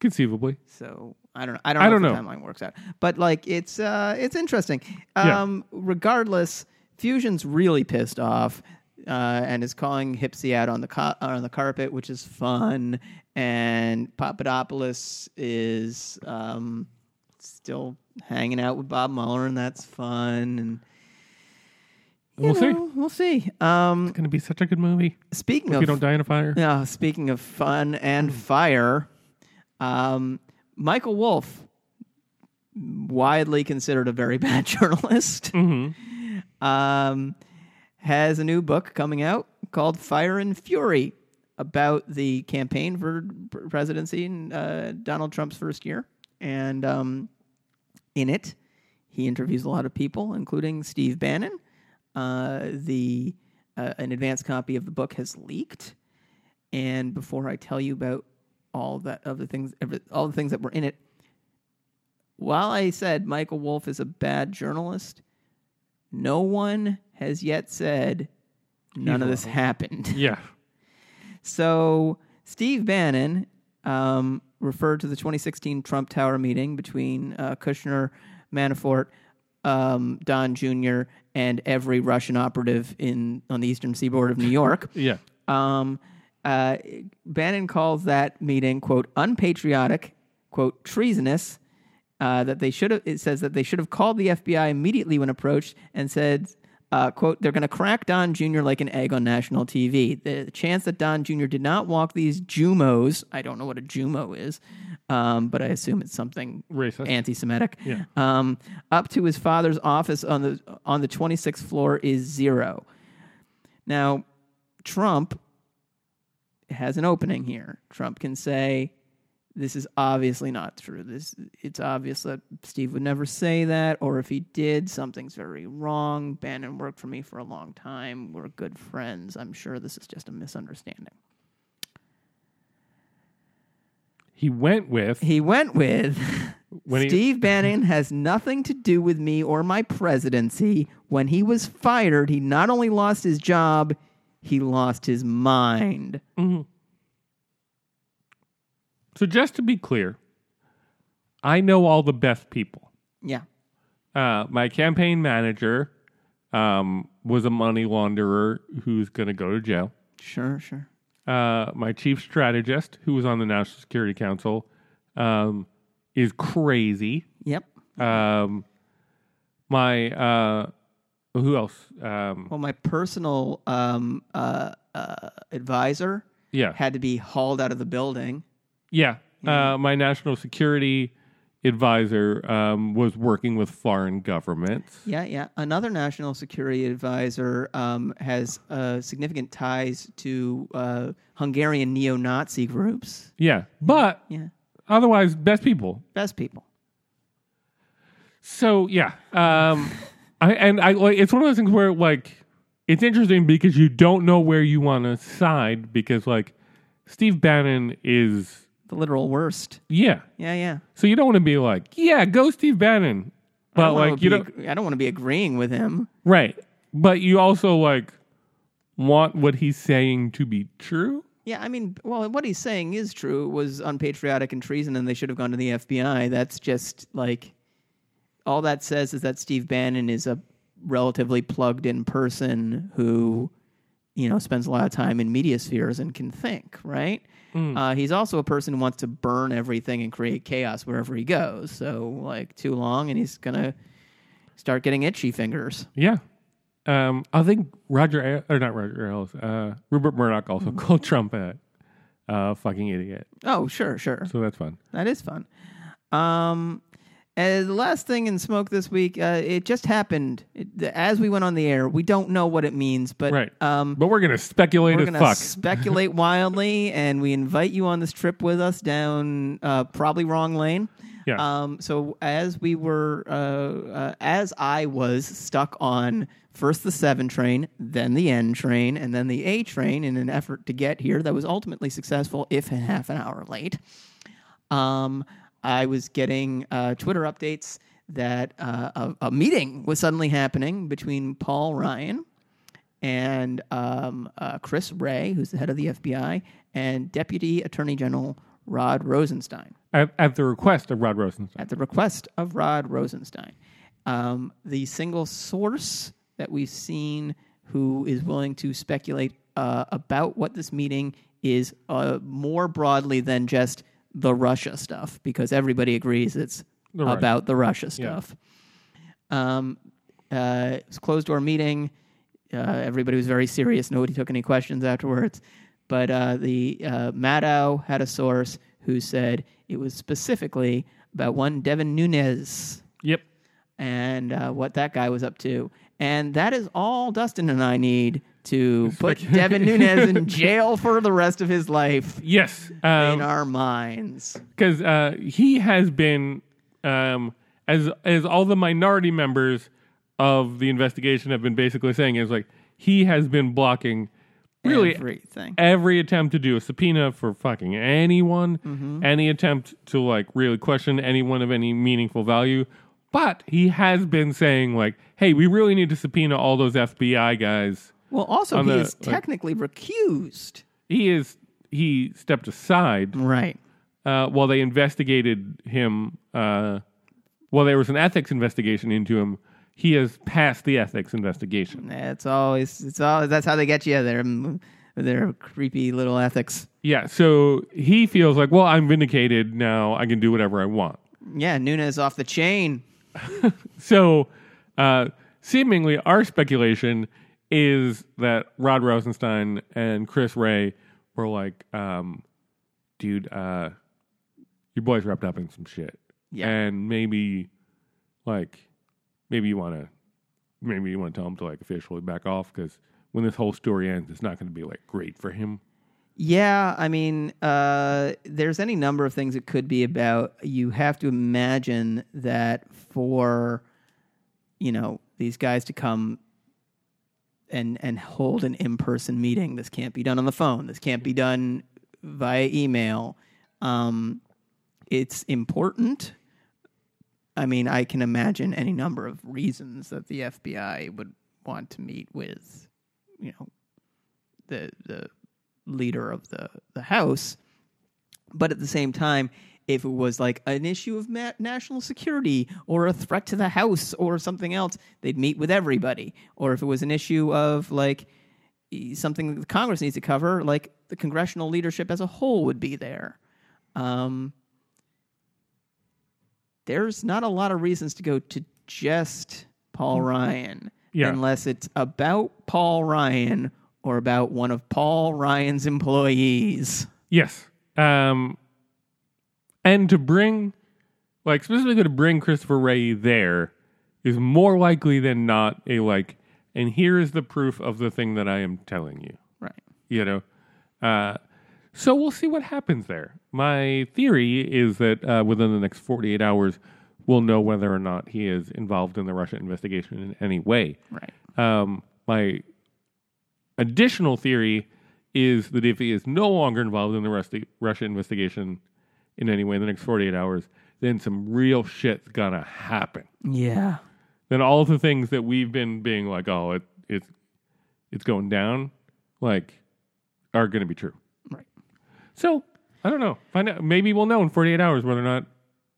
Conceivably. So I don't know. I don't I know don't if know. the timeline works out. But like it's uh it's interesting. Yeah. Um regardless, Fusion's really pissed off. Uh, and is calling HPSCI out on the co- on the carpet, which is fun. And Papadopoulos is um, still hanging out with Bob Mueller, and that's fun. And you We'll see. We'll see. Um, It's going to be such a good movie. speaking If of we don't die in a fire. yeah, speaking of fun and fire, um, Michael Wolff, widely considered a very bad journalist, Hmm. um, has a new book coming out called Fire and Fury about the campaign for presidency in uh, Donald Trump's first year. And um, in it, he interviews a lot of people, including Steve Bannon. Uh, the uh, an advanced copy of the book has leaked, and before I tell you about all that of the things, all the things that were in it, while I said Michael Wolff is a bad journalist, no one has yet said none of this happened. Yeah. So Steve Bannon um, referred to the 2016 Trump Tower meeting between uh, Kushner, Manafort, um, Don Jr., and every Russian operative in on the eastern seaboard of New York. Yeah. Um, uh, Bannon calls that meeting quote unpatriotic, quote treasonous. Uh, that they should have. It says that they should have called the FBI immediately when approached and said, uh, "quote They're going to crack Don Jr. like an egg on national TV." The chance that Don Jr. did not walk these Jumos. I don't know what a Jumo is, um, but I assume it's something Racist. anti-Semitic. Yeah. Um, up to his father's office on the on the 26th floor is zero. Now, Trump has an opening here. Trump can say, "This is obviously not true. This it's obvious that Steve would never say that, or if he did, something's very wrong. Bannon worked for me for a long time. We're good friends. I'm sure this is just a misunderstanding." He went with He went with When he- Steve Bannon has nothing to do with me or my presidency. When he was fired, he not only lost his job, he lost his mind. Mm-hmm. So just to be clear, I know all the best people. Yeah. Uh, my campaign manager um, was a money launderer who's going to go to jail. Sure, sure. Uh, my chief strategist, who was on the National Security Council, um, is crazy. Yep. Um, my uh, who else? Um, Well, my personal um, uh, uh, advisor yeah, had to be hauled out of the building. Yeah. Uh, my national security advisor um, was working with foreign governments. Yeah, yeah. Another national security advisor um, has uh, significant ties to uh, Hungarian neo-Nazi groups. Yeah, but Yeah, otherwise, best people. best people. So yeah, um, I and I like it's one of those things where like it's interesting because you don't know where you want to side because like Steve Bannon is The literal worst. yeah, Yeah, yeah. so you don't want to be like yeah, go Steve Bannon, but like you don't I don't want to be agreeing with him. right, but you also like want what he's saying to be true. Yeah, I mean, well, what he's saying is true. It was unpatriotic and treason, and they should have gone to the FBI. That's just like all that says is that Steve Bannon is a relatively plugged in person who, you know, spends a lot of time in media spheres and can think, right? Uh, he's also a person who wants to burn everything and create chaos wherever he goes. So, like, too long, and he's going to start getting itchy fingers. Yeah. Um, I think Roger, or not Roger Ailes, uh, Rupert Murdoch also called Trump a uh, fucking idiot. Oh, sure, sure. So that's fun. That is fun. Um, and the last thing in smoke this week, uh, it just happened it, as we went on the air. We don't know what it means, but Right. um, But we're going to speculate we're as gonna fuck. speculate wildly, and we invite you on this trip with us down uh, probably wrong lane. yeah. Um, so as we were, uh, uh, as I was stuck on first the seven train, then the N train, and then the A train in an effort to get here that was ultimately successful, if half an hour late. Um, I was getting uh, Twitter updates that uh, a, a meeting was suddenly happening between Paul Ryan and um, uh, Chris Wray, who's the head of the FBI, and Deputy Attorney General Rod Rosenstein at, at the request of Rod Rosenstein. at the request of Rod Rosenstein. Um, the single source that we've seen who is willing to speculate uh, about what this meeting is uh, more broadly than just the Russia stuff, because everybody agrees it's The Russia. about the Russia stuff. Um, uh, it was a closed door meeting. Uh, everybody was very serious. Nobody took any questions afterwards. But uh, the uh, Maddow had a source who said it was specifically about one Devin Nunes Yep. and uh, what that guy was up to. And that is all Dustin and I need to put Devin Nunes in jail for the rest of his life Yes. in Um, our minds. because uh, he has been um, as as all the minority members of the investigation have been basically saying is like he has been blocking really Everything. every attempt to do a subpoena for fucking anyone, Mm-hmm. any attempt to like really question anyone of any meaningful value. But he has been saying like, "Hey, we really need to subpoena all those FBI guys." Well, also, he the, is like- technically recused. He is he stepped aside Right. uh, while they investigated him. Uh, while there was an ethics investigation into him, he has passed the ethics investigation. It's always, it's always, that's how they get you. They're, they're creepy little ethics. Yeah, so he feels like, well, I'm vindicated now. I can do whatever I want. Yeah, Nunes off the chain. So, uh, seemingly, our speculation is that Rod Rosenstein and Chris Wray were like, um, dude, uh, your boy's wrapped up in some shit. Yeah. And maybe, like, maybe you want to, maybe you want to tell him to, like, officially back off because when this whole story ends, it's not going to be, like, great for him. Yeah, I mean, uh, there's any number of things it could be about. You have to imagine that for, you know, these guys to come and and hold an in-person meeting, this can't be done on the phone. This can't be done via email. Um, it's important. I mean, I can imagine any number of reasons that the FBI would want to meet with, you know, the the leader of the the house but at the same time if it was like an issue of ma- national security or a threat to the house or something else they'd meet with everybody or if it was an issue of like something that the congress needs to cover like the congressional leadership as a whole would be there um, there's not a lot of reasons to go to just paul ryan Yeah. unless it's about paul ryan or about one of paul ryan's employees Yes. Um, and to bring, like, specifically to bring Christopher Wray there is more likely than not a, like, and here is the proof of the thing that I am telling you, right you know? Uh, so we'll see what happens there. My theory is that uh, within the next 48 hours, we'll know whether or not he is involved in the Russia investigation in any way. right Um, my additional theory is that if he is no longer involved in the Russia investigation in any way in the next 48 hours, then some real shit's gonna happen. yeah Then all of the things that we've been being like, oh, it, it's it's going down, like, are gonna be true. Right. So I don't know. Find out. Maybe we'll know in 48 hours whether or not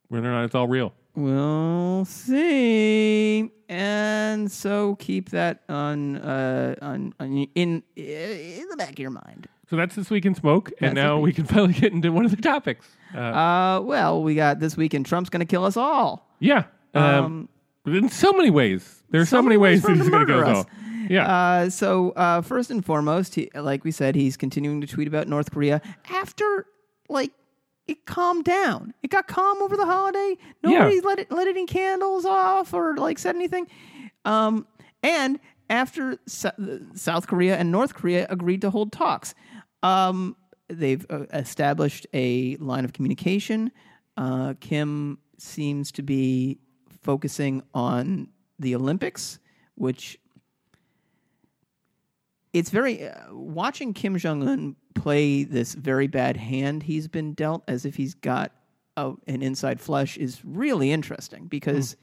whether or not it's all real. We'll see. And so keep that on uh on, on in in the back of your mind. So that's this week in smoke, and That's now we can finally get into one of the topics. Uh, Uh well, we got this week, weekend Trump's going to kill us all. yeah, um, in so many ways. There are so, many ways he's going to murder us. though. Yeah, Uh, so uh, first and foremost, he, like we said, he's continuing to tweet about North Korea after like it calmed down. It got calm over the holiday. Nobody let it let any candles off or like said anything. Um, and after Sou- South Korea and North Korea agreed to hold talks, um, they've uh, established a line of communication. Uh, Kim seems to be focusing on the Olympics, which it's very uh, watching Kim Jong Un play this very bad hand he's been dealt as if he's got a, an inside flush is really interesting because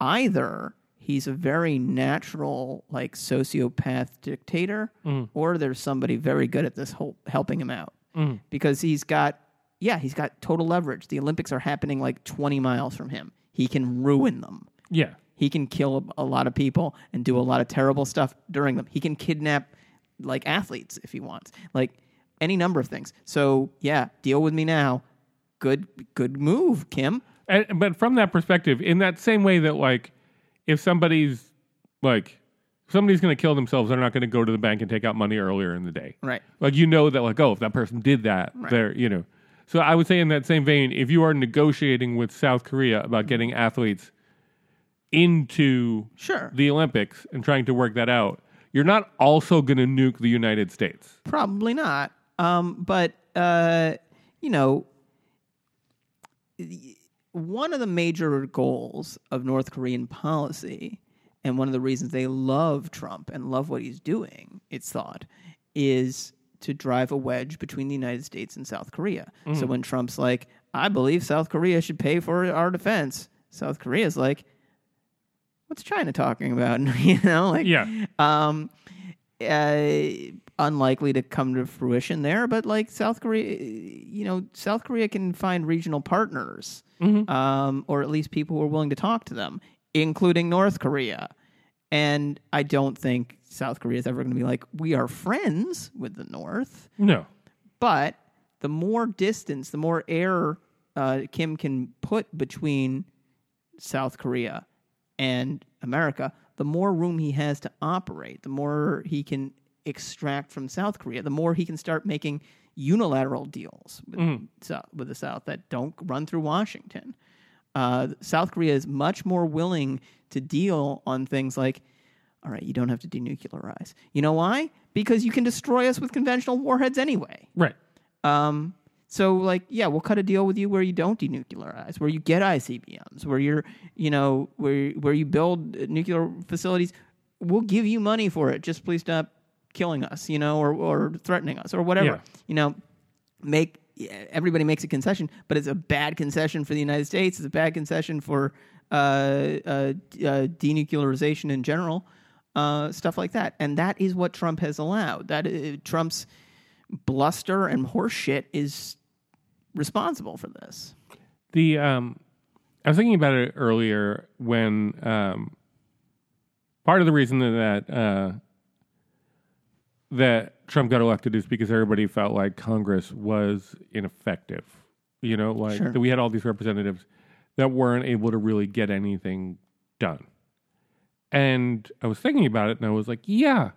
either he's a very natural like sociopath dictator mm. or there's somebody very good at this whole helping him out mm. because he's got yeah he's got total leverage the olympics are happening like 20 miles from him he can ruin them yeah, he can kill a, a lot of people and do a lot of terrible stuff during them. He can kidnap like athletes if he wants, like any number of things. So yeah, deal with me now. Good, good move, Kim. and, but from that perspective, in that same way that like, if somebody's like, if somebody's going to kill themselves, they're not going to go to the bank and take out money earlier in the day. Right. Like you know that like oh if that person did that they're you know so I would say in that same vein if you are negotiating with South Korea about getting athletes into Sure. the Olympics and trying to work that out you're not also going to nuke the United States Probably not. Um, but uh, you know, one of the major goals of North Korean policy, and one of the reasons they love Trump and love what he's doing, it's thought, is to drive a wedge between the United States and South Korea. So when Trump's like, "I believe South Korea should pay for our defense," South Korea's like, "What's China talking about?" you know, like yeah um, uh, unlikely to come to fruition there, but like South Korea, you know, South Korea can find regional partners, um, or at least people who are willing to talk to them, including North Korea. And I don't think South Korea is ever going to be like, we are friends with the North. no But the more distance, the more air uh, Kim can put between South Korea and America, the more room he has to operate, the more he can extract from South Korea, the more he can start making unilateral deals with, Sou- with the South that don't run through Washington. Uh, South Korea is much more willing to deal on things like, all right, you don't have to denuclearize. You know why? Because you can destroy us with conventional warheads anyway. right Um, so like, yeah, we'll cut a deal with you where you don't denuclearize, where you get ICBMs, where you're, you know, where where you build nuclear facilities. We'll give you money for it. Just please stop killing us, you know, or or threatening us, or whatever. Yeah. You know, make everybody makes a concession, but it's a bad concession for the United States. It's a bad concession for uh, uh, uh, denuclearization in general, uh, stuff like that. And that is what Trump has allowed. That uh, Trump's bluster and horseshit is responsible for this. the um I was thinking about it earlier when um part of the reason that uh that Trump got elected is because everybody felt like Congress was ineffective. You know, like Sure. that we had all these representatives that weren't able to really get anything done. And I was thinking about it and I was like, yeah,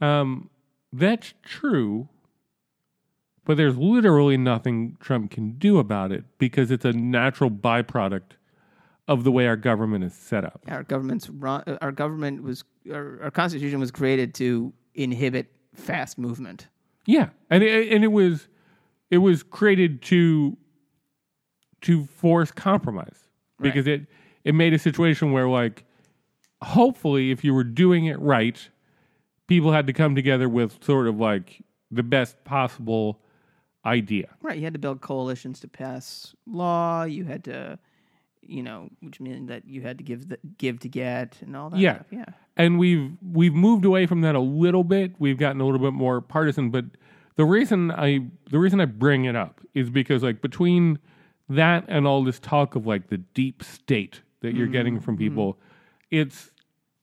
um, that's true. But there's literally nothing Trump can do about it because it's a natural byproduct of the way our government is set up. Our government's run, our government was our, our constitution was created to inhibit fast movement. Yeah, and it, and it was it was created to to force compromise because it it made a situation where like hopefully if you were doing it right, people had to come together with sort of like the best possible idea. Right, you had to build coalitions to pass law. You had to, you know, which meant that you had to give the, give to get and all that. Yeah. stuff. yeah. and we've we've moved away from that a little bit. We've gotten a little bit more partisan, but the reason I the reason I bring it up is because like between that and all this talk of like the deep state that you're getting mm-hmm. from mm-hmm. people, it's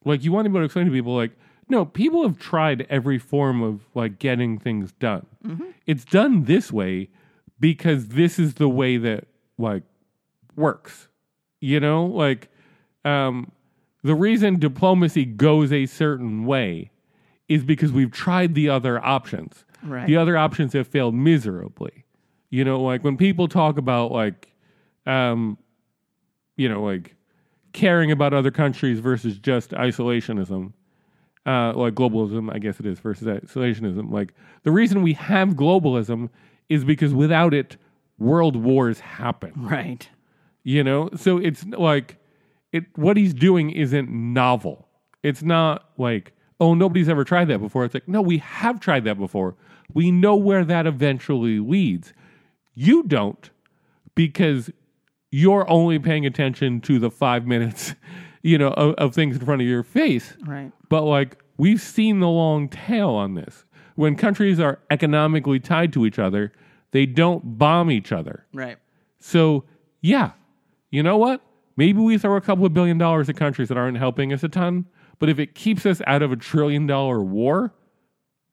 like you want to be able to explain to people like no, people have tried every form of like getting things done. Mm-hmm. It's done this way because this is the way that like works. You know, like um, the reason diplomacy goes a certain way is because we've tried the other options. Right. The other options have failed miserably. You know, like when people talk about like, um, you know, like caring about other countries versus just isolationism, uh, like globalism, I guess it is versus isolationism. Like the reason we have globalism is because without it, world wars happen. Right. You know, so it's like it. What he's doing isn't novel. It's not like oh nobody's ever tried that before. It's like no, we have tried that before. We know where that eventually leads. You don't because you're only paying attention to the five minutes, you know, of, of things in front of your face. Right. But like we've seen the long tail on this. When countries are economically tied to each other, they don't bomb each other. Right. So, yeah, you know what? Maybe we throw a couple of billion dollars at countries that aren't helping us a ton, but if it keeps us out of a trillion dollar war,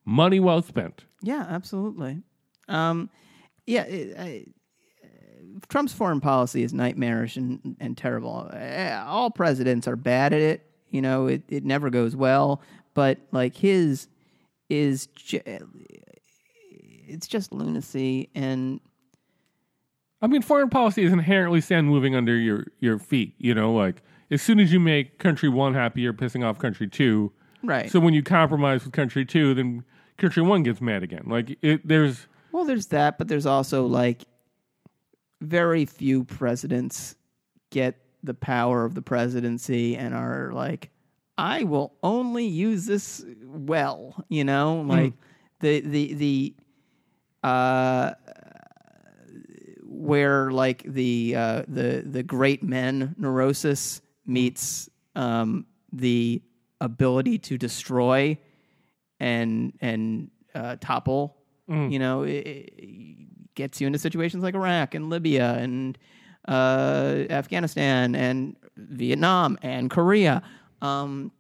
money well spent. Yeah, absolutely. Um, yeah, I, Trump's foreign policy is nightmarish and, and terrible. Uh, All presidents are bad at it. You know, it, it never goes well. But like his is, it's just lunacy. And I mean, foreign policy is inherently sand moving under your, your feet. You know, like as soon as you make country one happy, you're pissing off country two. right. So when you compromise with country two, then country one gets mad again. Like it, there's Well, there's that, but there's also like very few presidents get the power of the presidency and are like, I will only use this well, you know, like the the the uh where like the uh the the great men neurosis meets um the ability to destroy and and uh, topple. You know, it, it gets you into situations like Iraq and Libya and uh, Afghanistan and Vietnam and Korea. Um,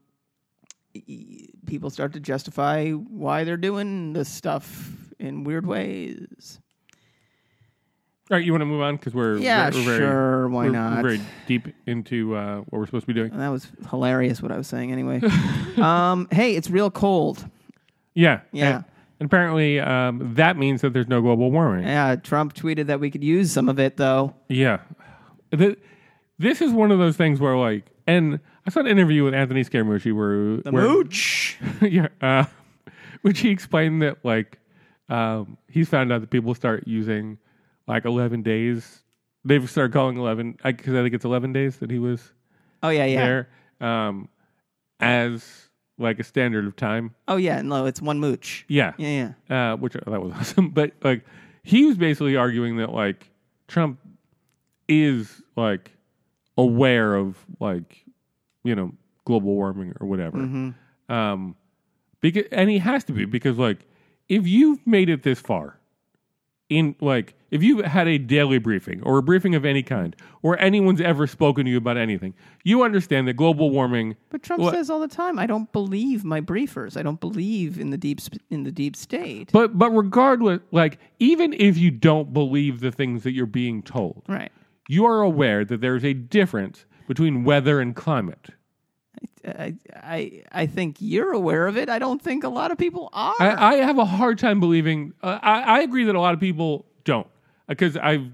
people start to justify why they're doing this stuff in weird ways. All right. You want to move on because we're Yeah, we're, very, sure. Why we're, not? We're very deep into uh, what we're supposed to be doing. That was hilarious. What I was saying, anyway. um, hey, it's real cold. Yeah, Yeah. And, and apparently, um, that means that there's no global warming. Yeah, Trump tweeted that we could use some of it, though. Yeah. This is one of those things where, like, and I saw an interview with Anthony Scaramucci where, The where mooch. yeah, uh, which he explained that like um, he's found out that people start using like eleven days. They've started calling eleven because I think it's eleven days that he was Oh yeah, yeah. there um, as like a standard of time. Oh yeah, no, it's one mooch. Yeah, Yeah, yeah. uh, which that was awesome. But like he was basically arguing that like Trump is like aware of like you know global warming or whatever. Um, because and he has to be because like if you've made it this far in like if you've had a daily briefing or a briefing of any kind or anyone's ever spoken to you about anything, you understand that global warming But Trump What? says all the time, "I don't believe my briefers. I don't believe in the deep sp- in the deep state." But but regardless, like even if you don't believe the things that you're being told, right. you are aware that there's a difference between weather and climate. I, I I think you're aware of it. I don't think a lot of people are. I, I have a hard time believing. Uh, I, I agree that a lot of people don't because I've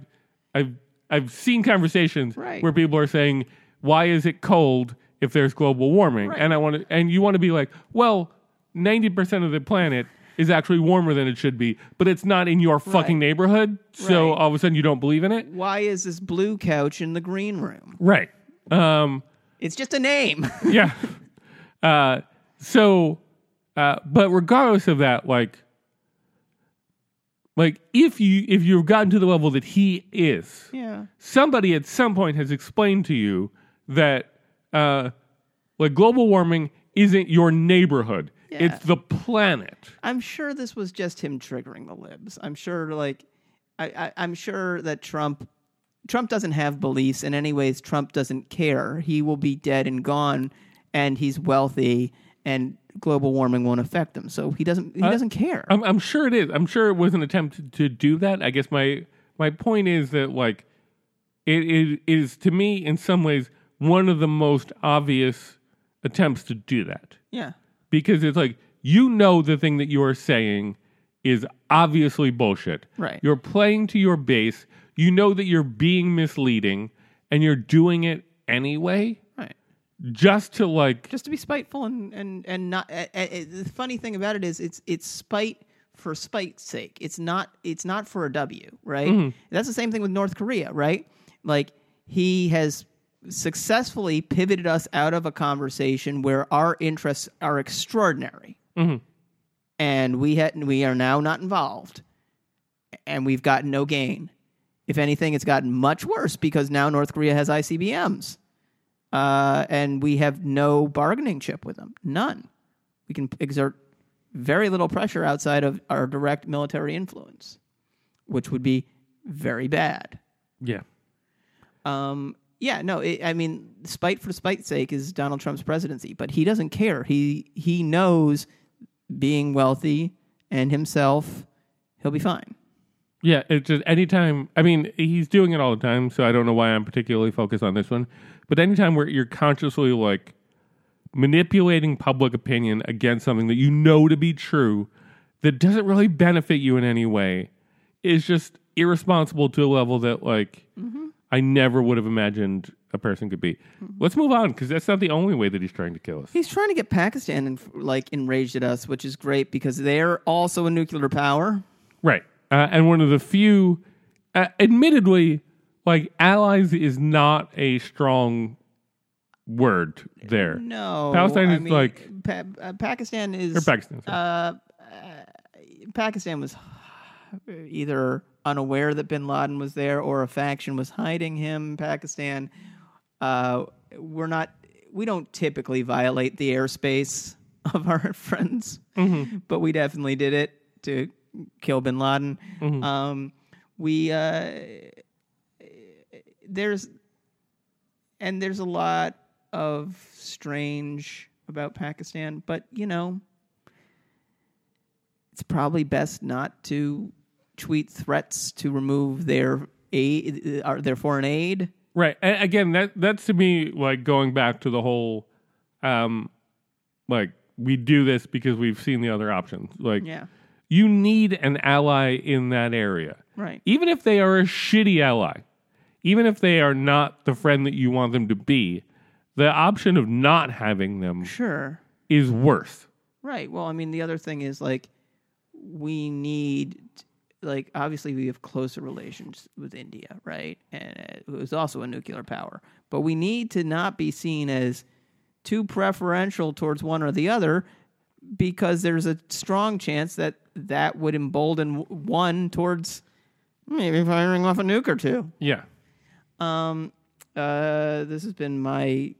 I've I've seen conversations Right. where people are saying, "Why is it cold if there's global warming?" Right. And I want to, and you want to be like, "Well, ninety percent of the planet." Is actually warmer than it should be, but it's not in your fucking neighborhood. So Right. all of a sudden you don't believe in it, Why is this blue couch in the green room? right? Um, It's just a name. yeah. Uh, so, uh, but regardless of that, like, like if you if you've gotten to the level that he is, yeah. somebody at some point has explained to you that uh, like global warming isn't your neighborhood. It's the planet. I'm sure this was just him triggering the libs. I'm sure, like, I, I, I'm sure that Trump, Trump doesn't have beliefs. In any ways, Trump doesn't care. He will be dead and gone, and he's wealthy, and global warming won't affect him. So he doesn't. He doesn't care. I'm, I'm sure it is. I'm sure it was an attempt to, to do that. I guess my my point is that like it, it is to me in some ways one of the most obvious attempts to do that yeah. because it's like you know the thing that you are saying is obviously bullshit. Right. You're playing to your base. You know that you're being misleading, and you're doing it anyway, Right. just to like Just to be spiteful and and and not. Uh, uh, the funny thing about it is, it's it's spite for spite's sake. It's not. It's not for a W. Right. That's the same thing with North Korea. Right. Like he has successfully pivoted us out of a conversation where our interests are extraordinary, and we had we are now not involved, and we've gotten no gain. If anything, it's gotten much worse because now North Korea has ICBMs uh, and we have no bargaining chip with them. None. We can exert very little pressure outside of our direct military influence, which would be very bad. yeah. Um, yeah, no, it, I mean, spite for spite's sake is Donald Trump's presidency, but he doesn't care. He he knows being wealthy and himself, he'll be fine. Yeah, it's just anytime. I mean, he's doing it all the time, so I don't know why I'm particularly focused on this one. But anytime where you're consciously like manipulating public opinion against something that you know to be true that doesn't really benefit you in any way is just irresponsible to a level that like mm-hmm. I never would have imagined a person could be. Mm-hmm. Let's move on because that's not the only way that he's trying to kill us. He's trying to get Pakistan and like enraged at us, which is great because they're also a nuclear power. Right. Uh, and one of the few, uh, admittedly, like allies is not a strong word there. No, Palestine I is mean, like- pa- uh, Pakistan is Or Pakistan. sorry. Uh, Pakistan was either unaware that Bin Laden was there or a faction was hiding him. Pakistan, uh, we're not. We don't typically violate the airspace of our friends, but we definitely did it to kill Bin Laden. Um, we uh, there's and there's a lot of strange about Pakistan, but you know, it's probably best not to tweet threats to remove their aid, uh, their foreign aid. Right. And again, that that's to me like going back to the whole um like we do this because we've seen the other options. Like Yeah, you need an ally in that area. right. Even if they are a shitty ally, even if they are not the friend that you want them to be, the option of not having them Sure. is worse. Right. Well, I mean, the other thing is like we need, like, obviously we have closer relations with India, right? And it was also a nuclear power, but we need to not be seen as too preferential towards one or the other because there's a strong chance that that would embolden one towards maybe firing off a nuke or two. Yeah. Um, uh, this has been my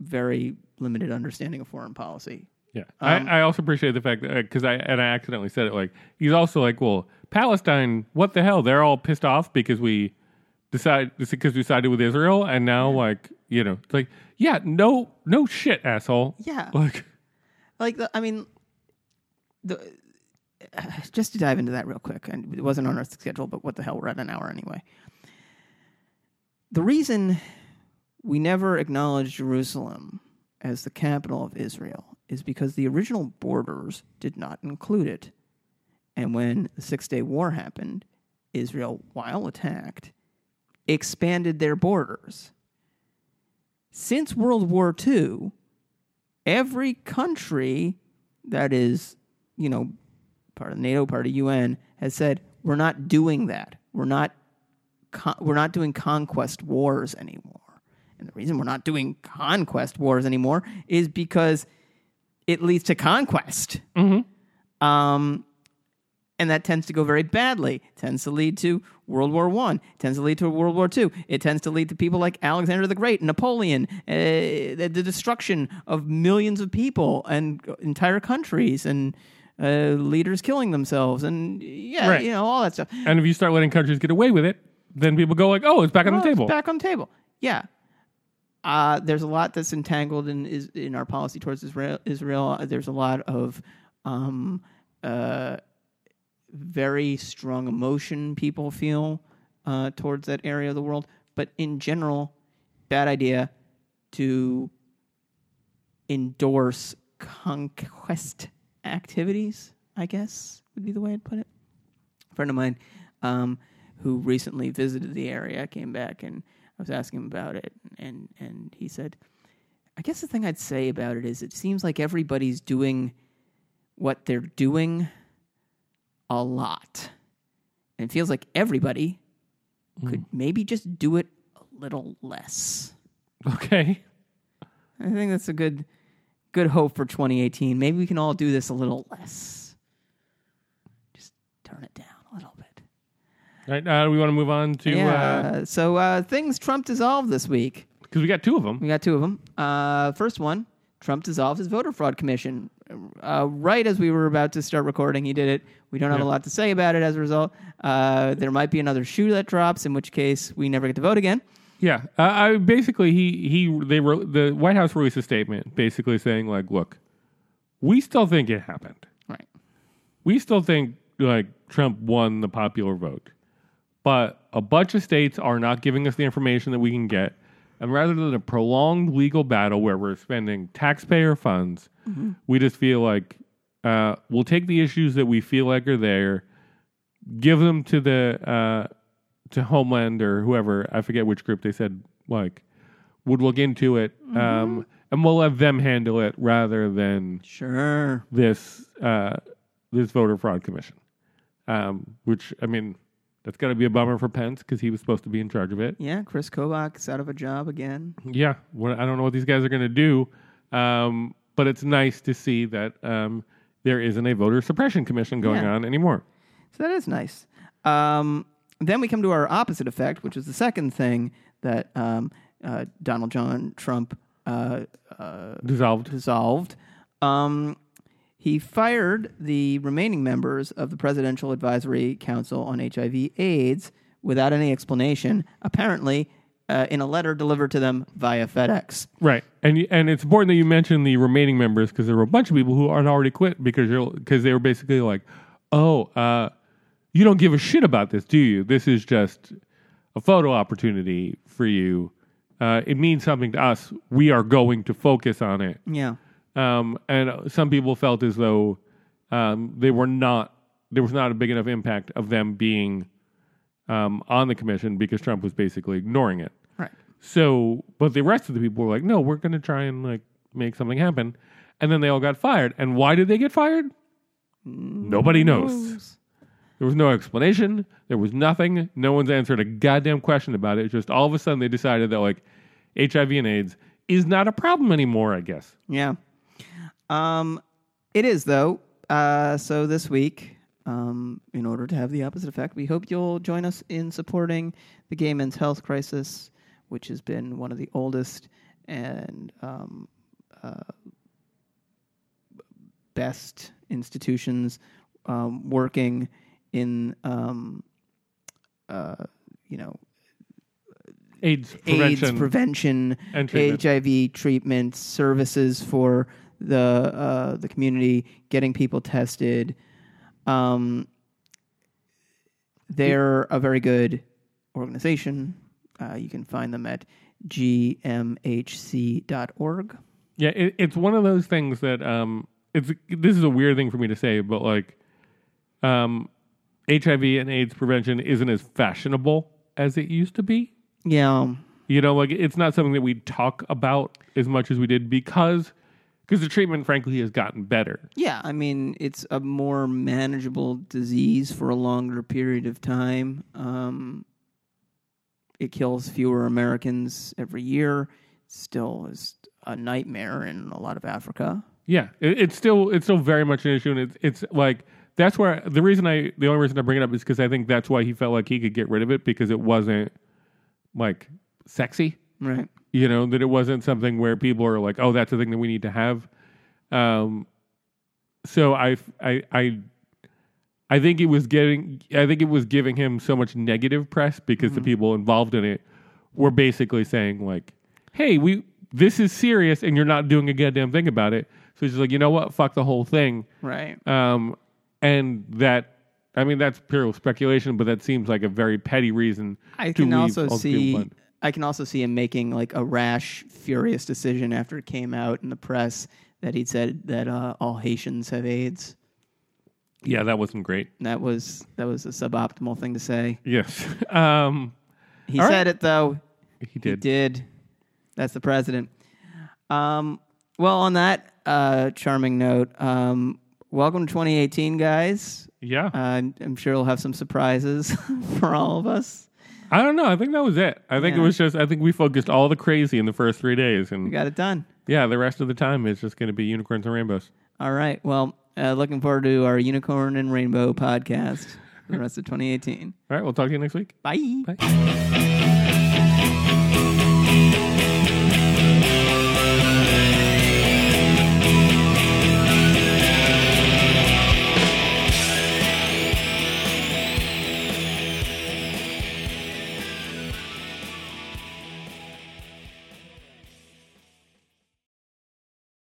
very limited understanding of foreign policy. Yeah, Um, I, I also appreciate the fact that because I and I accidentally said it. Like he's also like, well, Palestine, what the hell? They're all pissed off because we decide because we sided with Israel, and now like you know, it's like yeah, no, no shit, asshole. Yeah. like like the, I mean, the just to dive into that real quick, and it wasn't on our schedule, but what the hell, we're at an hour anyway. The reason we never acknowledged Jerusalem as the capital of Israel is because the original borders did not include it, and when the Six Day War happened, Israel, while attacked, expanded their borders. Since World War II, every country that is, you know, part of NATO, part of UN, has said we're not doing that. We're not. Con- we're not doing conquest wars anymore. And the reason we're not doing conquest wars anymore is because it leads to conquest. Um, and that tends to go very badly. It tends to lead to World War One. Tends to lead to World War Two. It tends to lead to people like Alexander the Great, Napoleon, uh, the, destruction of millions of people and entire countries, and uh, leaders killing themselves, and yeah, Right. you know all that stuff. And if you start letting countries get away with it, then people go like, "Oh, it's back on Oh, the it's table." back on the table. Yeah. Uh, there's a lot that's entangled in is in our policy towards Israel. Israel. There's a lot of um, uh, very strong emotion people feel uh, towards that area of the world. But in general, bad idea to endorse conquest activities. I guess would be the way I'd put it. A friend of mine um, who recently visited the area came back and I was asking him about it and and he said I guess the thing I'd say about it is it seems like everybody's doing what they're doing a lot. And it feels like everybody could maybe just do it a little less. Okay. I think that's a good good hope for 2018. Maybe we can all do this a little less. Just turn it down a little bit. All right. Uh, we want to move on to Yeah. so uh, things Trump dissolved this week. because we got two of them. We got two of them. Uh, first one, Trump dissolved his voter fraud commission. Uh, right as we were about to start recording, he did it. We don't have Yeah. a lot to say about it as a result. Uh, there might be another shoe that drops, in which case we never get to vote again. Yeah, uh, I basically he he they wrote the White House released a statement basically saying like, look, we still think it happened. Right. We still think like Trump won the popular vote, but a bunch of states are not giving us the information that we can get, and rather than a prolonged legal battle where we're spending taxpayer funds, we just feel like uh, we'll take the issues that we feel like are there, give them to the uh, to Homeland or whoever I forget which group they said like would look into it, um, and we'll let them handle it rather than Sure. this uh, this voter fraud commission. Um, which I mean, that's got to be a bummer for Pence because he was supposed to be in charge of it. Yeah, Kris Kobach out of a job again. Yeah, what, I don't know what these guys are going to do, um, but it's nice to see that um, there isn't a voter suppression commission going Yeah. on anymore. So that is nice. Um, then we come to our opposite effect, which is the second thing that um, uh, Donald John Trump uh, Dissolved. dissolved. Um, he fired the remaining members of the Presidential Advisory Council on HIV/AIDS without any explanation. Apparently, uh, in a letter delivered to them via FedEx. Right, and and it's important that you mention the remaining members because there were a bunch of people who had already quit because you're because they were basically like, oh, uh, you don't give a shit about this, do you? This is just a photo opportunity for you. Uh, it means something to us. We are going to focus on it. Yeah. Um, and some people felt as though um, they were not. There was not a big enough impact of them being um, on the commission because Trump was basically ignoring it. Right. So, but the rest of the people were like, no, we're going to try and like make something happen. And then they all got fired. And why did they get fired? Nobody knows. There was no explanation. There was nothing. No one's answered a goddamn question about it. It's just all of a sudden they decided that like HIV and AIDS is not a problem anymore, I guess. Yeah. Um, it is though. Uh, so this week, um, in order to have the opposite effect, we hope you'll join us in supporting the gay men's health crisis, which has been one of the oldest and um, uh, best institutions um, working in, um, uh, you know, AIDS prevention. AIDS prevention, and treatment. HIV treatment, services for the uh, the community, getting people tested. Um, they're a very good organization. Uh, you can find them at gmhc.org. Yeah, it, it's one of those things that um, it's this is a weird thing for me to say, but like, um, HIV and AIDS prevention isn't as fashionable as it used to be. Yeah, You know, like it's not something that we talk about as much as we did because because the treatment, frankly, has gotten better. yeah. I mean, it's a more manageable disease for a longer period of time. Um, it kills fewer Americans every year. Still is a nightmare in a lot of Africa. Yeah, it, it's still it's still very much an issue, and it's it's like that's where the reason I the only reason I bring it up is because I think that's why he felt like he could get rid of it because it wasn't like sexy. Right. You know that it wasn't something where people are like, "Oh, that's the thing that we need to have." Um, so I I I I think it was getting I think it was giving him so much negative press because the people involved in it were basically saying like, "Hey, we this is serious and you're not doing a goddamn thing about it." So he's just like, "You know what? Fuck the whole thing." Right. Um, and that I mean that's pure speculation, but that seems like a very petty reason. I to can also see. I can also see him making like a rash, furious decision after it came out in the press that he'd said that uh, all Haitians have AIDS. Yeah, that wasn't great. That was that was a suboptimal thing to say. Yes, um, He said right. it though. he did. He did. did. That's the president. Um, well, on that uh, charming note, um, welcome to 2018, guys. Yeah, Uh, I'm, I'm sure we'll have some surprises for all of us. I don't know. I think that was it. I think it was just. I think we focused all the crazy in the first three days, and We got it done. yeah, the rest of the time is just going to be unicorns and rainbows. All right. Well, uh, looking forward to our Unicorn and Rainbow podcast for the rest of 2018. All right, we'll talk to you next week. Bye. Bye.